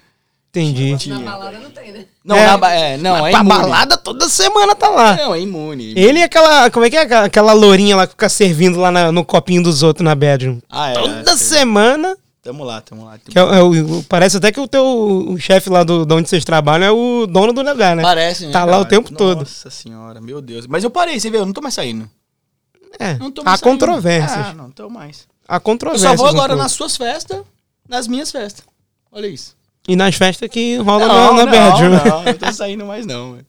Entendi. Na balada não tem, né? Não, É. na ba- é, não, é pra imune. balada toda semana tá lá. Não, é imune. Ele e aquela. Como é que é? aquela- lourinha lá que fica servindo lá na- no copinho dos outros na bedroom. Ah, é. Toda é, semana. Tamo lá, tamo lá. Tamo... que é é o- parece até que o teu o chefe lá do, de onde vocês trabalham é o dono do lugar, né? Parece, né? Tá lá cara? o tempo todo. Nossa senhora, meu Deus. Mas eu parei, você vê, eu não tô mais saindo. É. Não tô Há mais saindo. controvérsias. Ah, não tô mais. Há Eu controvérsias. só vou agora nas suas festas, nas minhas festas. Olha isso. E nas festas que rolam não, na, na não, bedroom. não, (laughs) não tô saindo mais não. velho.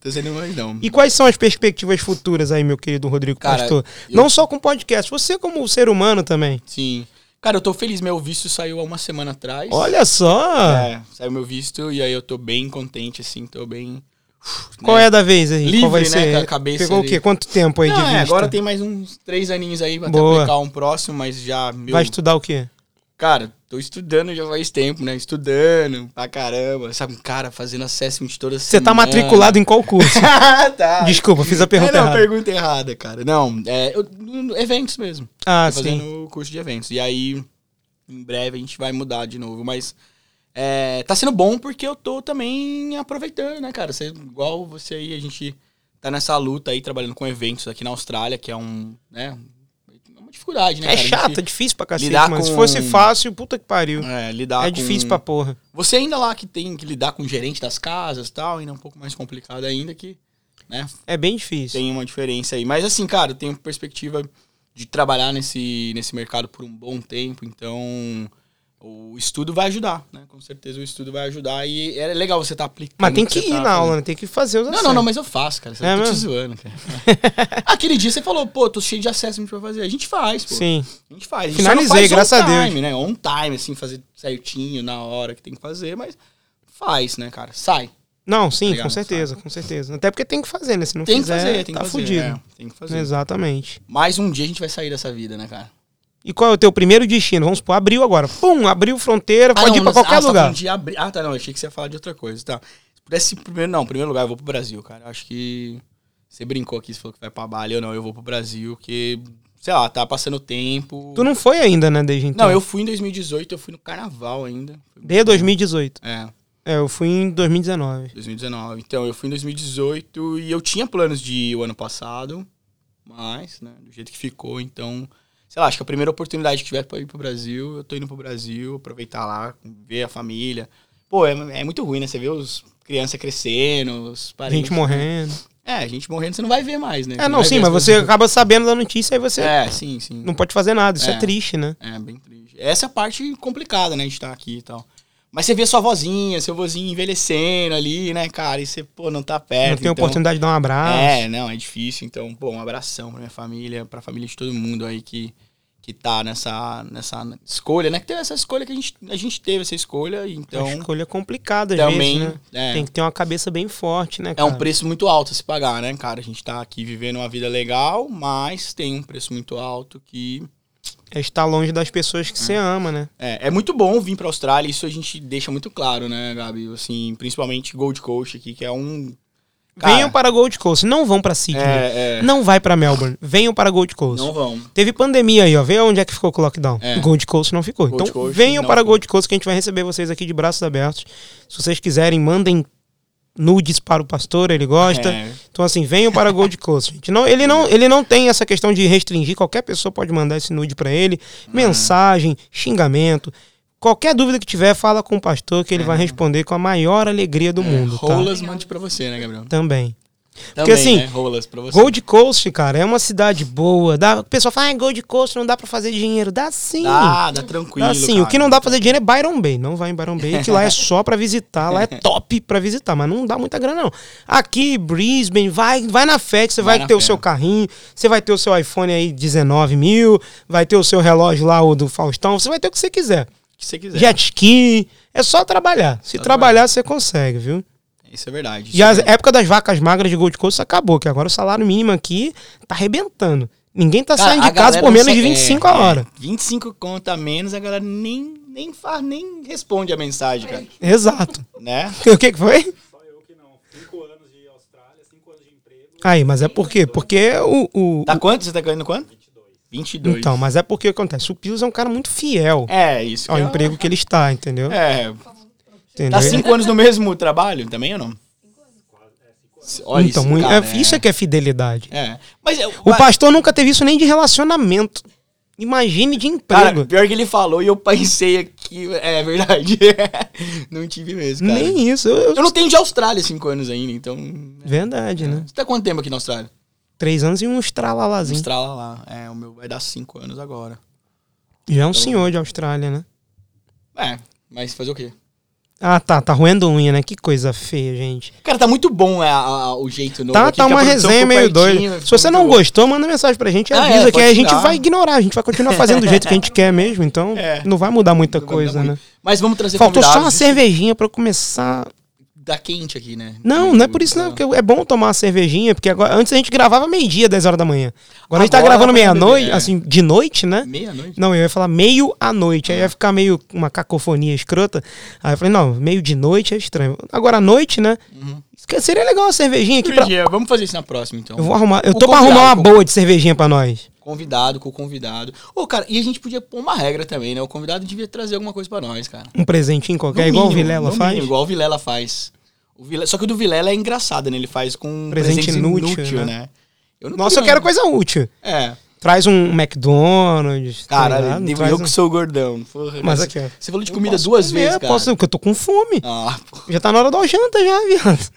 Tô saindo mais não. E quais são as perspectivas futuras aí, meu querido Rodrigo Cara, Pastor? eu- Não só com podcast, você como ser humano também. Sim. Cara, eu tô feliz, meu visto saiu há uma semana atrás. Olha só! É, saiu meu visto e aí eu tô bem contente, assim, tô bem... Qual é a da vez aí? Livre, Qual vai né, ser? a cabeça Pegou o ali. quê? Quanto tempo aí Não, de é, vista? agora tem mais uns três aninhos aí pra aplicar um próximo, mas já... Meu, Vai estudar o quê? Cara, tô estudando já faz tempo, né? Estudando pra caramba. Sabe, um cara fazendo assessment toda Você tá matriculado em qual curso? (laughs) Tá. Desculpa, fiz a pergunta é, não, errada. pergunta errada, cara. Não, é eu- eventos mesmo. Ah, tô sim. fazendo curso de eventos. E aí, em breve a gente vai mudar de novo. Mas é, tá sendo bom porque eu tô também aproveitando, né, cara? Você, igual você aí, a gente tá nessa luta aí, trabalhando com eventos aqui na Austrália, que é um, né, uma dificuldade, né, É cara? Chato, é difícil pra cacete, lidar mano. Se com- fosse fácil, puta que pariu. é, lidar É com- difícil pra porra. Você ainda lá que tem que lidar com o gerente das casas e tal, ainda é um pouco mais complicado ainda que, né, É bem difícil. tem uma diferença aí. Mas assim, cara, eu tenho perspectiva de trabalhar nesse, nesse mercado por um bom tempo, então o estudo vai ajudar, né? Com certeza o estudo vai ajudar e é legal você estar tá aplicando. Mas tem que você ir tá na aula, né? Tem que fazer os Não, não, acessos. não, mas eu faço, cara. Você É tá te zoando, cara. (laughs) Aquele dia você falou, pô, tô cheio de assessment pra fazer. A gente faz, pô. Sim. A gente faz. A gente Finalizei, não graças on a Deus. time, né? On time, assim, fazer certinho na hora que tem que fazer, mas faz, né, cara? Sai. Não, sim, Ligado, com certeza, com certeza. Até porque tem que fazer, né? Se não Tem que fizer, fazer, tem tá que fazer. fudido. é, tem que fazer. Exatamente. Mais um dia a gente vai sair dessa vida, né, cara? E qual é o teu primeiro destino? Vamos supor, abriu agora. Pum, abriu fronteira, pode não, ir pra qualquer ah, tá lugar. falando de abrir- Ah, tá, não. Achei que você ia falar de outra coisa, tá. Se pudesse ir primeiro, não, primeiro lugar eu vou pro Brasil, cara. Eu acho que. Você brincou aqui, você falou que vai pra Bali ou não, eu vou pro Brasil, porque, sei lá, tá passando tempo. Tu não foi ainda, né, desde então? Não, eu fui em 2018, eu fui no carnaval ainda. Desde 2018. É, É, eu fui em 2019. 2019. Então, eu fui em 2018 e eu tinha planos de ir o ano passado, mas, né, do jeito que ficou, então. Sei lá, acho que a primeira oportunidade que tiver pra ir pro Brasil, eu tô indo pro Brasil, aproveitar lá, ver a família. Pô, é, é muito ruim, né? Você vê os crianças crescendo, os parentes. Gente morrendo. É, a gente morrendo você não vai ver mais, né? É, não, vai sim, mas as você acaba sabendo da notícia e você É, sim, sim. não pode fazer nada. Isso é, É. triste, né? É, bem triste. Essa é a parte complicada, né? A gente tá aqui e tal. Mas você vê sua vozinha, seu vozinho envelhecendo ali, né, cara? E você, pô, não tá perto. não tem então... oportunidade de dar um abraço. É, não, é difícil. Então, pô, um abração pra minha família, pra família de todo mundo aí que, que tá nessa, nessa escolha, né? Que teve essa escolha que a gente, a gente teve essa escolha, É então uma escolha complicada também vezes, né? é, Tem que ter uma cabeça bem forte, né, é cara? um preço muito alto a se pagar, né, cara? A gente tá aqui vivendo uma vida legal, mas tem um preço muito alto que É estar longe das pessoas que você ama, né? É, é muito bom vir pra Austrália, isso a gente deixa muito claro, né, Gabi? Assim, principalmente Gold Coast aqui, que é um. Cara, Venham para Gold Coast, não vão para Sydney. É, é. Não vai para Melbourne, venham para Gold Coast. Não vão. Teve pandemia aí, ó. Vê onde é que ficou com o lockdown. É. Gold Coast não ficou. Gold então Coast venham para ficou. Gold Coast que a gente vai receber vocês aqui de braços abertos. Se vocês quiserem, mandem nudes para o pastor, ele gosta. É. Então assim, venham para Gold Coast. Gente. Não, ele não, ele não tem essa questão de restringir, qualquer pessoa pode mandar esse nude para ele, Uhum. mensagem, xingamento. Qualquer dúvida que tiver, fala com o pastor que ele vai responder com a maior alegria do mundo, tá? É. Rolas mande pra você, né, Gabriel? Também. Também, assim, né? Gold Coast, cara, é uma cidade boa. Dá, o pessoal fala, ah, Gold Coast não dá pra fazer dinheiro. Dá sim. Dá, dá tranquilo. Dá sim. O cara. que não dá pra fazer dinheiro é Byron Bay. Não vai em Byron Bay, que lá é só pra visitar. Lá é (laughs) top pra visitar, mas não dá muita grana, não. Aqui, Brisbane, vai, vai na FED, você vai, Vai ter o fé. seu carrinho, você vai ter o seu iPhone aí 19 mil, vai ter o seu relógio lá, o do Faustão, você vai ter o que você quiser. O que você quiser. Jet ski, é só trabalhar. Se Só trabalhar, você consegue, viu? Isso é verdade. E a é verdade. época das vacas magras de Gold Coast acabou, que agora o salário mínimo aqui tá arrebentando. Ninguém tá Cara, saindo a de casa por menos sai- de 25 é, a hora. É, 25 conta a menos, a galera nem, nem, faz, nem responde a mensagem, cara. Exato. Né? (laughs) O que que foi? Só eu que não. Cinco anos de Austrália, cinco anos de emprego. Aí, mas é por quê? Porque o. o Tá quanto? Você tá ganhando quanto? 22. então, mas é porque acontece. O Pilos é um cara muito fiel É, isso. ao é- emprego que ele está, entendeu? É. Entendeu? Tá cinco anos no mesmo trabalho também ou não? Olha então, isso, muito- cara, é- isso é que é fidelidade. É. Mas é, O pastor nunca teve isso nem de relacionamento. Imagine de Cara, emprego. pior que ele falou e eu pensei aqui. É verdade. (laughs) não tive mesmo, cara. nem isso. Eu, eu- Eu não tenho de Austrália cinco anos ainda, então. Verdade, né? Você tá quanto tempo aqui na Austrália? Três anos e um estralalazinho. Austrália lá. É, o meu vai dar cinco anos agora. Já é um senhor de Austrália, né? É, mas fazer o quê? Ah, tá. Tá roendo unha, né? Que coisa feia, gente. Cara, tá muito bom é, a- a- o jeito novo. Tá, aqui, tá uma resenha meio doida. Se você não bom. gostou, manda mensagem pra gente e Ah, avisa é, que aí a gente vai ignorar. A gente vai continuar fazendo do jeito que a gente quer mesmo. Então, É. não vai mudar muita Não coisa, né? muito. Mas vamos trazer Faltou só uma cervejinha pra começar. Tá quente aqui, né? Não, não é por isso não, porque é bom tomar uma cervejinha, porque agora, antes a gente gravava meio-dia, 10 horas da manhã. Agora, a gente tá Agora gravando meia-noite, é. assim, de noite, né? Meia-noite. Não, eu ia falar meio à noite, aí ia ficar meio uma cacofonia escrota. Aí eu falei, não, meio de noite é estranho. Agora à noite, né? Uhum. Seria legal uma cervejinha aqui pra... Vamos fazer isso na próxima, então. Eu vou arrumar, eu O tô pra arrumar uma boa de cervejinha pra nós. Convidado com o convidado. Ô, cara, e a gente podia pôr uma regra também, né? O convidado devia trazer alguma coisa pra nós, cara. Um presentinho qualquer, No igual mínimo, o Vilela faz. mínimo, igual o Vilela faz. Vilela- Só que o do Vilela é engraçado, né? Ele faz com Presente presente inútil, inútil, né? né? Eu não Nossa, eu quero não. coisa útil. É. Traz um McDonald's. tá Cara, ligado? eu um- que sou gordão. Porra, Mas aqui, ó. Você falou de comida duas comer, vezes, cara. Posso, porque eu tô com fome. Ah. Já tá na hora da janta já, viado.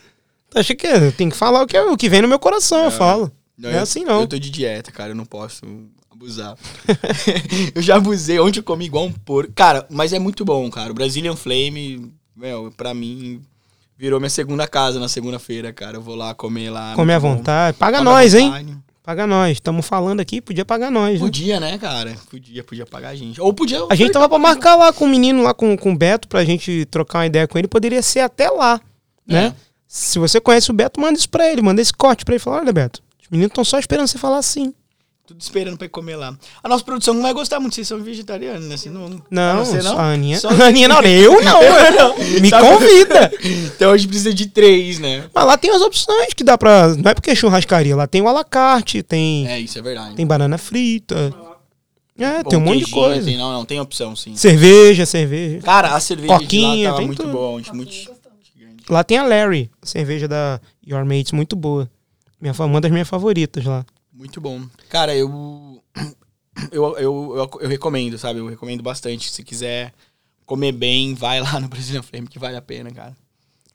Tu acha que é? tem que falar o que, o que vem no meu coração, eu falo. Não é eu- assim, não. Eu tô de dieta, cara. Eu não posso abusar. (laughs) eu já abusei. Ontem eu comi igual um porco. Cara, mas é muito bom, cara. O Brazilian Flame, meu, pra mim, virou minha segunda casa na segunda-feira, cara. Eu vou lá comer lá. Come à vontade. Paga nós, hein? Paga nós. Estamos falando aqui, podia pagar nós. né? Podia, né, cara? Podia, podia pagar a gente. Ou podia. A gente tava pra marcar lá com o menino, lá com, com o Beto, pra gente trocar uma ideia com ele. Poderia ser até lá, né? É. Se você conhece o Beto, manda isso pra ele. Manda esse corte pra ele. Fala, olha, Beto, os meninos estão só esperando você falar assim. Tudo esperando pra comer lá. A nossa produção não vai gostar muito, vocês são vegetarianos, né? Assim, não, Não, você não? a Aninha... Só- (laughs) A Aninha não, (laughs) eu (laughs) não. Me Sabe? convida. Então a gente precisa de três, né? Mas lá tem as opções que dá pra... Não é porque é churrascaria. Lá tem o alacarte, tem, É, isso é verdade. tem banana frita. É, Bom, tem um monte de queijinho, coisa. Tem, não, não, tem opção, sim. Cerveja, cerveja. Cara, a cerveja Coquinha, lá tem muito tudo. boa. Muito, Coquinha muito... Lá tem a Larry, cerveja da Your Mates, muito boa. Minha, uma das minhas favoritas lá. Muito bom. Cara, (clears throat) eu, eu, eu, eu, recomendo, sabe? Eu recomendo bastante. Se quiser comer bem, vai lá no (laughs) Brazilian Flame, que vale a pena, cara.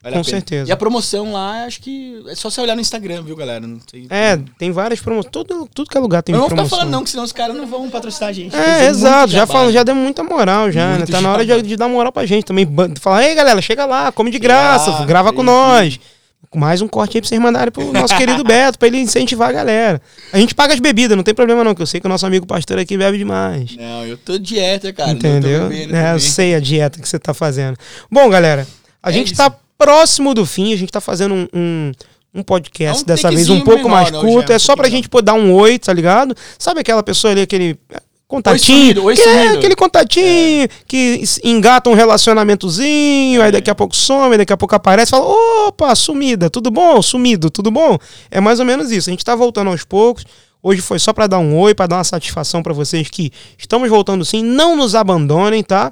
Vale Com a pena. certeza. E a promoção lá, acho que é só você olhar no Instagram, viu, galera? Não sei. É, tem várias promoções. Tudo, tudo que é lugar tem não vamos ficar promoção. falando não, que senão os caras não vão patrocinar a gente. É, exato. Já, né? já deu muita moral já, né? Tá na hora de, de dar moral pra gente também. Falar, ei, galera, chega lá, come de graça, lá, grava com nós. Mais um corte aí pra vocês mandarem pro nosso querido Beto, pra ele incentivar a galera. A gente paga as bebidas, não tem problema não, que eu sei que o nosso amigo pastor aqui bebe demais. Não, eu tô dieta, cara. Entendeu? Não tô bebendo é, eu sei a dieta que você tá fazendo. Bom, galera, a É gente isso. tá próximo do fim, a gente tá fazendo um, um, um podcast É um dessa vez um pouco menor, mais curto. hoje é É um só pra pouquinho gente poder dar um oi, tá ligado? Sabe aquela pessoa ali, aquele é, contatinho? sumido, oi que é sumido. aquele contatinho que s- engata um relacionamentozinho, aí daqui a pouco some, daqui a pouco aparece e fala: opa, sumida, tudo bom? Sumido, tudo bom? É mais ou menos isso. A gente tá voltando aos poucos. Hoje foi só pra dar um oi, pra dar uma satisfação pra vocês que estamos voltando sim. Não nos abandonem, tá?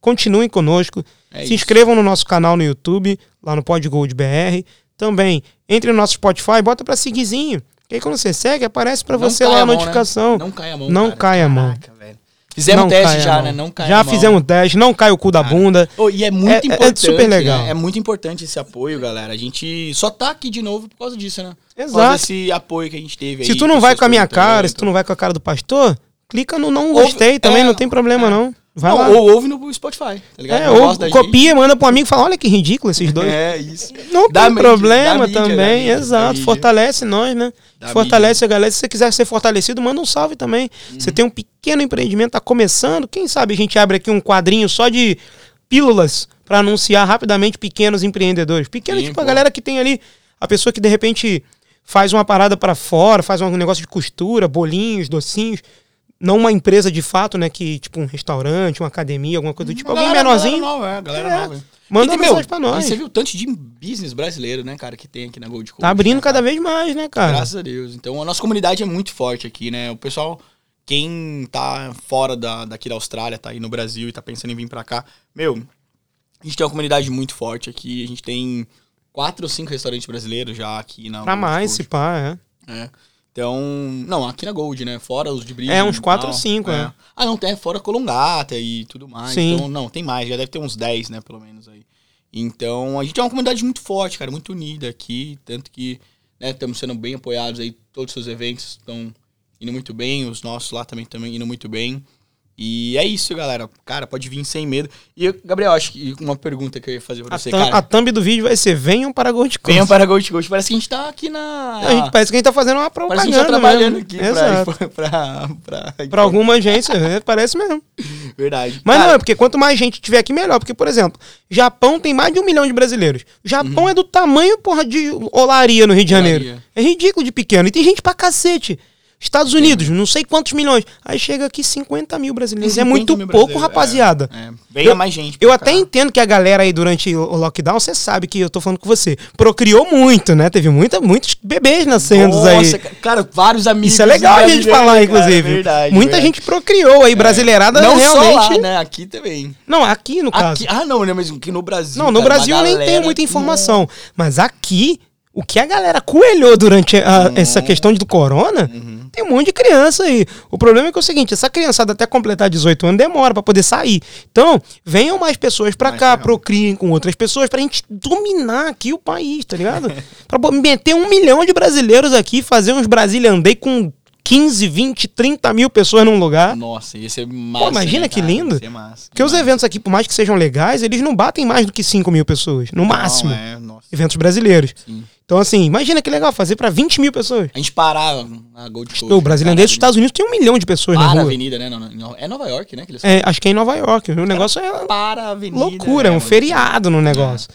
Continuem conosco. É Se isso. inscrevam no nosso canal no YouTube, lá no Podgold BR. Também entre no nosso Spotify, bota pra seguizinho. Que aí quando você segue, aparece pra Não você lá a mão, né? notificação. Não cai a mão. Não cara. cai a mão. Caraca, velho. Fizemos Não teste já, né? Não cai Já a mão. fizemos teste, não cai o cu da Cara, bunda. Ô, e é muito É- é importante. super legal. né? É muito importante esse apoio, galera. A gente só tá aqui de novo por causa disso, né? Por Exato. causa desse apoio que a gente teve aí. Se tu não vai com a minha cara, se tu não vai com a cara do pastor, clica no não Ouve- gostei também, é, não tem problema é. não. Vai Não, lá. ou ouve no Spotify, tá ligado? É, ou copia, manda pro amigo e fala, olha que ridículo esses dois. É, isso. Não Da tem mídia, problema mídia, também, mídia, exato. Fortalece nós, né? Da Fortalece a galera. Se você quiser ser fortalecido, manda um salve também. Uhum. Você tem um pequeno empreendimento, tá começando. Quem sabe a gente abre aqui um quadrinho só de pílulas para anunciar rapidamente pequenos empreendedores. Pequenos, Sim, tipo a pô. galera que tem ali, a pessoa que de repente faz uma parada para fora, faz um negócio de costura, bolinhos, docinhos. não uma empresa de fato, né? Que, tipo, um restaurante, uma academia, alguma coisa do tipo, Uma alguém menorzinho. Galera nova, é, galera É. nova. Manda E, uma meu, mensagem pra nós. Você viu o tanto de business brasileiro, né, cara, que tem aqui na Gold Coast. Tá abrindo né, cada vez mais, né, cara? Graças a Deus. Então a nossa comunidade é muito forte aqui, né? O pessoal, quem tá fora da, daqui da Austrália, tá aí no Brasil e tá pensando em vir pra cá, meu, a gente tem uma comunidade muito forte aqui. A gente tem quatro ou cinco restaurantes brasileiros já aqui na Pra Gold mais, Coast. se pá, é. É. Então, não, aqui na Gold, né? Fora os de brilho. É, uns e quatro tal. ou cinco, é. Ah, não, tem fora Colongata e tudo mais. Sim. Então, não, tem mais, já deve ter uns 10, né, pelo menos aí. Então, a gente é uma comunidade muito forte, cara, muito unida aqui, tanto que, né, estamos sendo bem apoiados aí, todos os seus eventos estão indo muito bem, os nossos lá também também indo muito bem. E é isso, galera. Cara, pode vir sem medo. E, Gabriel, acho que uma pergunta que eu ia fazer pra A, você, cara. a thumb do vídeo vai ser venham para Gold Coast. Venham para Gold Coast. Parece que a gente tá aqui na... A gente, parece que a gente tá fazendo uma propaganda Parece que a gente tá trabalhando mesmo. aqui Exato. pra, pra, pra, Pra alguma agência, é, parece mesmo. Verdade. Mas Cara, não, é porque quanto mais gente tiver aqui, melhor. Porque, por exemplo, Japão tem mais de um milhão de brasileiros. Japão é do tamanho, porra, de Olaria no Rio de Janeiro. Olaria. É ridículo de pequeno. E tem gente pra cacete. Estados Unidos, não sei quantos milhões. Aí chega aqui 50 mil brasileiros. tem É 50 muito mil pouco, rapaziada. É, é. Venha Eu- mais gente. Eu até entendo que a galera aí durante o lockdown, você sabe que eu tô falando com você, procriou muito, né? Teve muita, muitos bebês nascendo aí. Nossa, ca- cara, vários amigos. Isso é legal a gente falar, cara, inclusive. é verdade, Muita verdade. gente procriou aí, brasileirada Não realmente. só lá, né? Aqui também. Não, aqui no caso. Aqui, ah, não, né? Mas aqui no Brasil. Não, no cara, Brasil eu nem galera- tenho muita informação. Mas aqui, o que a galera coelhou durante a- essa questão do corona, Uhum. tem um monte de criança aí. O problema é que é o seguinte, essa criançada até completar 18 anos demora pra poder sair. Então, venham mais pessoas pra Mais cá, legal. procriem com outras pessoas pra gente dominar aqui o país, tá ligado? (laughs) pra meter um milhão de brasileiros aqui, fazer uns Brasília andei com 15, 20, 30 mil pessoas num lugar. Nossa, ia ser massa. imagina né, que lindo. Ser massa. Porque os demais. eventos aqui, por mais que sejam legais, eles não batem mais do que 5 mil pessoas, no Não, máximo. é. Eventos brasileiros. Sim. Então, assim, imagina que legal fazer pra 20 mil pessoas. A gente parar na Gold Coast. O brasileiro dos Estados Unidos tem um milhão de pessoas na Para a rua. avenida, né? Não, não, é Nova York, né? É, acho que é em Nova York. O negócio é Para a avenida. loucura, é um feriado no negócio.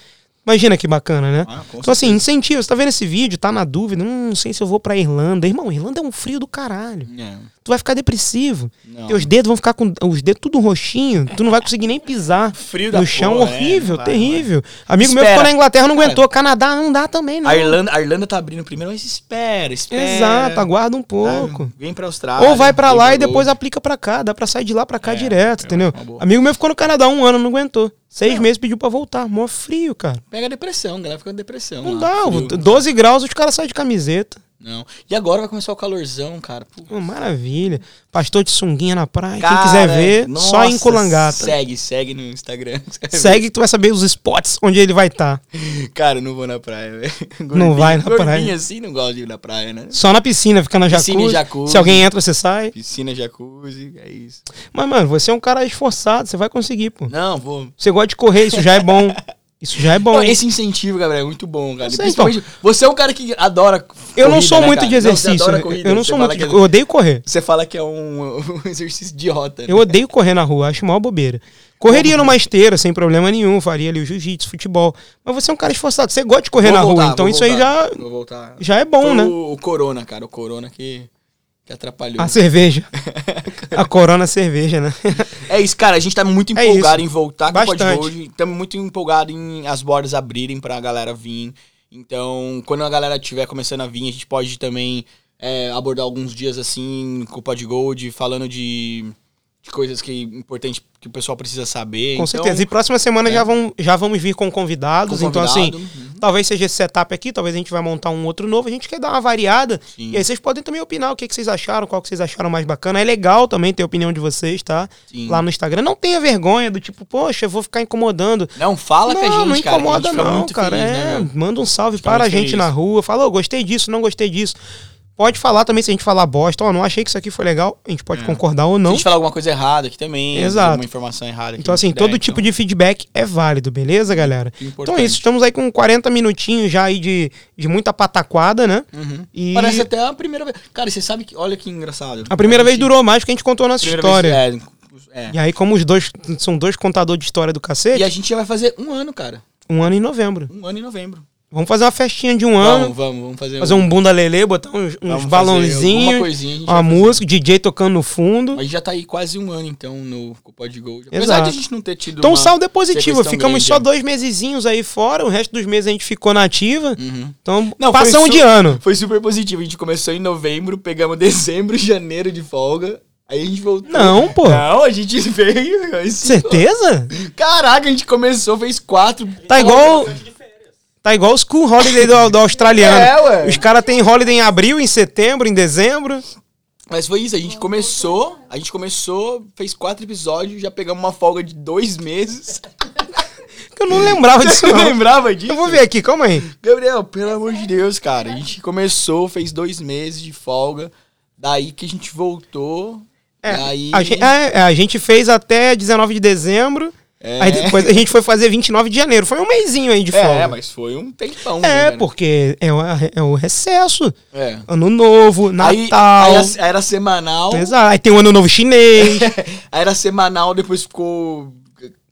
Imagina que bacana, né? Ah, Então, assim, certeza. incentiva. Você tá vendo esse vídeo, tá na dúvida, hum, não sei se eu vou pra Irlanda. Irmão, Irlanda é um frio do caralho. É, Tu vai ficar depressivo. não. Teus dedos vão ficar com os dedos tudo roxinho. Tu não vai conseguir nem pisar (laughs) Frio no chão. porra, é, horrível, não vai, terrível. Amigo meu Espera. ficou na Inglaterra, não aguentou. Canadá não dá também, não. A Irlanda, a Irlanda tá abrindo primeiro, mas espera, espera. Exato, aguarda um pouco. Ah, Vem pra Austrália. Ou vai pra vem lá e depois aplica pra cá. Dá pra sair de lá pra cá É, direto, é entendeu? Amigo meu ficou no Canadá um ano, não aguentou. Seis meses pediu pra voltar. Mó frio, cara. Pega depressão, galera fica com depressão. Não lá, dá. frio. 12 graus, os caras saem de camiseta. Não. E agora vai começar o calorzão, cara. Pô, maravilha. Pastor de sunguinha na praia. cara, Quem quiser ver, só nossa, em Culangata. Segue, segue no Instagram. (laughs) Segue que tu vai saber os spots onde ele vai estar. Cara, eu não vou na praia, velho. Não vai na praia. assim não gosta de ir na praia, né? Só na piscina, fica na Piscina e jacuzzi. jacuzzi. Se alguém entra, você sai. Piscina, jacuzzi, é isso. Mas, mano, você é um cara esforçado, você vai conseguir, pô. Não, vou. Você gosta de correr, isso já é bom. (laughs) Isso já é bom. Não, esse incentivo, Gabriel, é muito bom, cara. Sei, Principalmente, você é um cara que adora Eu não corrida, sou muito de Não, exercício. eu- corrida, eu não sou muito de... que- Eu odeio correr. Você fala que é um, (laughs) um exercício idiota, né? Eu odeio correr na rua, acho maior bobeira. Correria numa esteira, sem problema nenhum, faria ali o jiu-jitsu, futebol. Mas você é um cara esforçado, você gosta de correr Vou na voltar, rua, então isso aí voltar, já, Vou voltar. já é bom, Foi né? O, o Corona, cara. O Corona que, que atrapalhou. A cerveja. (laughs) A corona cerveja, né? É isso, cara. A gente tá muito É empolgado isso. em voltar com o Bastante. Podgold. Estamos muito empolgado em as bordas abrirem pra galera vir. Então, quando a galera estiver começando a vir, a gente pode também é, abordar alguns dias assim com o Podgold, falando de, de coisas que importante que o pessoal precisa saber. Com Então, certeza. E próxima semana é. já, vão, já vamos vir com convidados. com então, assim. Talvez seja esse setup aqui, talvez a gente vai montar um outro novo. A gente quer dar uma variada. Sim. E aí vocês podem também opinar o que, que vocês acharam, qual que vocês acharam mais bacana. É legal também ter a opinião de vocês, tá? Sim. Lá no Instagram. Não tenha vergonha do tipo, poxa, eu vou ficar incomodando. Não, fala não, com a gente, não cara. incomoda a gente fica não, cara. feliz, é, né, manda um salve para a gente feliz. na rua. Fala, ô, gostei disso, não gostei disso. Pode falar também se a gente falar bosta. Ó, não achei que isso aqui foi legal. A gente pode É. concordar ou Se a não. gente falar alguma coisa errada aqui também, Exato. uma informação errada. Então, assim, todo tipo de feedback é válido, beleza, galera? Então é isso, estamos aí com 40 minutinhos já aí de, de muita pataquada, né? Uhum. E Parece até a primeira vez. Cara, você sabe que. Olha que engraçado. a primeira vez gente- durou mais porque a gente contou a nossa primeira história. vez- é, é. E aí, como os dois são dois contadores de história do cacete, E a gente já vai fazer um ano, cara. um ano em novembro. Um ano em novembro. Vamos fazer uma festinha de um ano. Vamos, vamos, vamos fazer, Fazer um bunda lelê, botar uns, uns balãozinhos, uma música, DJ tocando no fundo. A gente já tá aí quase um ano, então, no Pod Gold. Apesar Exato. de a gente não ter tido Então o saldo é positivo. Ficamos grande, só dois mesezinhos aí fora, o resto dos meses a gente ficou na ativa. Uhum. Então Não, su- de ano. Foi super positivo. A gente começou em novembro, pegamos (laughs) dezembro, janeiro de folga. Aí a gente voltou. Não, pô. Não, a gente veio. Certeza? Caraca, a gente começou, fez quatro. Tá igual. Tá igual o School Holiday do, do australiano. É, ué. Os caras têm holiday em abril, em setembro, em dezembro. Mas foi isso, a gente começou, a gente começou, fez quatro episódios, já pegamos uma folga de dois meses. (laughs) Que eu não lembrava (laughs) disso, Você não lembrava disso? Eu vou ver aqui, calma aí. Gabriel, pelo amor de Deus, cara. A gente começou, fez dois meses de folga. Daí que a gente voltou. É, e aí. a, gente, é, a gente fez até 19 de dezembro. É. Aí depois a gente foi fazer 29 de janeiro. Foi um mêsinho aí de folga. É, mas foi um tempão. É, né? porque é o, é o recesso. É. Ano novo, Aí, Natal. aí a- era semanal. Exato. Aí tem o ano novo chinês. (laughs) Aí era semanal, depois ficou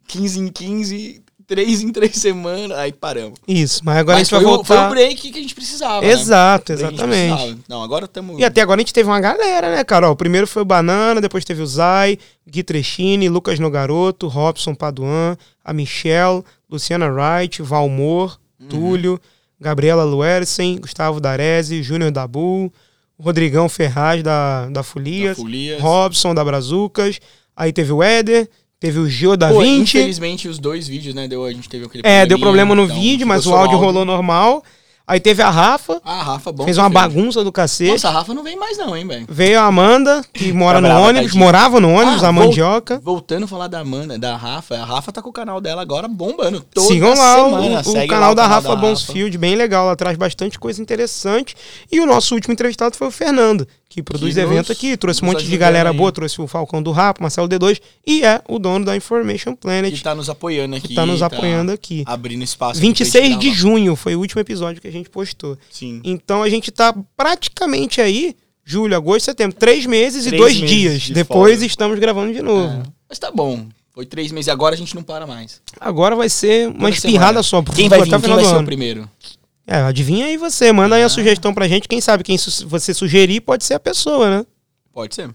15 em 15, 3 em 3 semanas. Aí paramos. Isso, mas agora Mas a gente vai o, foi o voltar. break que a gente precisava. né? Exato, gente exatamente. precisava. Não, agora estamos. E até agora a gente teve uma galera, né, Carol? Primeiro foi o Banana, depois teve o Zay, Gui Trechini, Lucas Nogaroto, Robson Paduan, a Michelle, Luciana Wright, Valmor, Uhum. Túlio, Gabriela Luersen, Gustavo Darese, Júnior Dabu, Rodrigão Ferraz da, da Folias, Folias. Robson da Brazucas, aí teve o Éder, teve o Gio da Pô, 20. infelizmente os dois vídeos, né? Deu, a gente teve aquele É, deu problema no então vídeo, mas o áudio rolou normal. Aí teve a Rafa, Ah, Rafa, bom. fez uma bagunça do cacete. Nossa, a Rafa não vem mais não, hein, velho. Veio a Amanda, que (laughs) mora Tá no brava, ônibus, tadinha. morava no ônibus, Ah, a mandioca. Voltando a falar da Amanda, da Rafa, a Rafa tá com o canal dela agora bombando. Toda Sigam lá semana. o- o, canal lá da Rafa Bonsfield, bem legal, ela traz bastante coisa interessante. E o nosso último entrevistado foi o Fernando, que produz Que nos- evento aqui, trouxe um nos monte de galera aí. boa, trouxe o Falcão do Rap, Marcelo D2, e é o dono da Information Planet, Que tá nos apoiando aqui. que tá nos apoiando aqui. Abrindo espaço. aqui pra 26 gente de junho foi o último episódio que a gente postou. Sim. Então a gente tá praticamente aí, julho, agosto, setembro, três meses e Três dois meses dias. de Depois folga. estamos gravando de novo. É. Mas tá bom. Foi três meses. Agora a gente não para mais. Agora vai ser uma Toda espirrada semana. só. porque Quem vai vir? Quem vai ser o primeiro? É, adivinha aí você. Manda aí Ah. a sugestão pra gente. Quem sabe quem su- você sugerir pode ser a pessoa, né? Pode ser.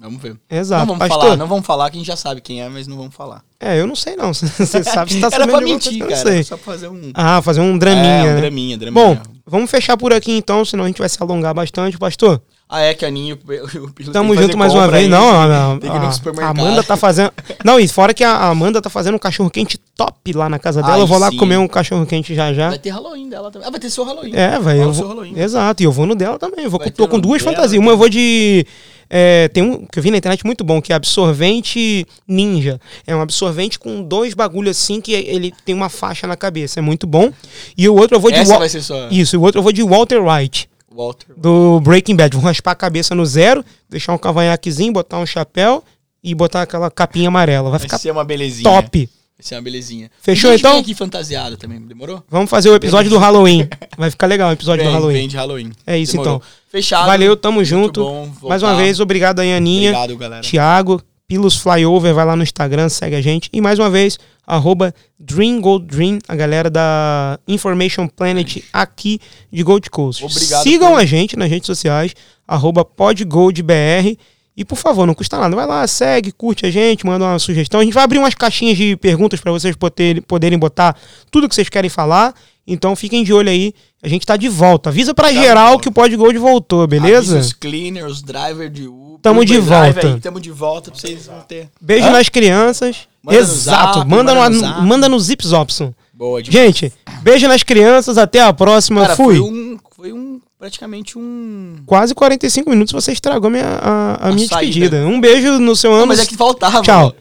Vamos ver. Exato. não vamos Pastor, falar, não vamos falar que a gente já sabe quem é, mas não vamos falar. É, eu não sei não. (laughs) Você sabe se tá (laughs) Era sabendo pra de alguma mentir, coisa cara. não sei. Só pra fazer um. Ah, fazer um draminha, é, um né? draminha, draminha. Bom, vamos fechar por aqui então, senão a gente vai se alongar bastante. Pastor, Ah, é que a Aninha. (laughs) o Pilos tem que tamo junto mais uma vez. aí, Não, a, tem que ir no a- a supermercado. Amanda tá fazendo... Não, e fora que a Amanda tá fazendo um cachorro-quente top lá na casa dela. Ai, eu vou lá sim. comer um cachorro-quente já já. Vai ter Halloween dela também. Ah, vai ter seu Halloween. É, vai. Eu vou... Halloween. Exato, e eu vou no dela também. Eu vou, Vai tô com duas dela fantasias. Uma eu vou de. é, tem um que eu vi na internet muito bom, que é absorvente ninja. É um absorvente com dois bagulhos assim que ele tem uma faixa na cabeça. É muito bom. E o outro eu vou de. Essa Wa- vai ser sua. Isso, e o outro eu vou de Walter White, Walter. do Breaking Bad. Vou raspar a cabeça no zero, deixar um cavanhaquezinho, botar um chapéu e botar aquela capinha amarela. Vai Vai ficar ser uma belezinha. top. Vai ser uma belezinha. Fechou, a gente então? aqui fantasiado também, demorou? Vamos fazer o episódio do Halloween. Vai ficar legal o episódio do Halloween. vem de Halloween. É isso Demorou. então. Fechado. Valeu, tamo Muito junto. bom Mais uma vez, obrigado aí, Aninha. Obrigado, galera. Thiago, Pilos Flyover, vai lá no Instagram, segue a gente. E mais uma vez, arroba Dream Gold Dream, a galera da Information Planet aqui de Gold Coast. Obrigado Sigam a gente nas redes sociais, arroba podgoldbr. E por favor, não custa nada. Vai lá, segue, curte a gente, manda uma sugestão. A gente vai abrir umas caixinhas de perguntas para vocês poder- poderem botar tudo que vocês querem falar. Então fiquem de olho aí. A gente tá de volta. Avisa pra Tá de geral que o Podgold voltou, beleza? Avisa Os cleaners, os drivers de Uber. Tamo de Uber Drive volta. Aí, tamo de volta pra vocês não ter. Beijo Hã? nas crianças. Manda no Exato. zap, manda, manda no, no zap. manda no Zip Zopson. Boa demais. Gente, beijo nas crianças. Até a próxima. Cara, Fui. foi um. Foi um. Praticamente um. Quase 45 minutos você estragou minha, a, a A minha saída. despedida. Um beijo no seu ano. mas é que faltava. Tchau.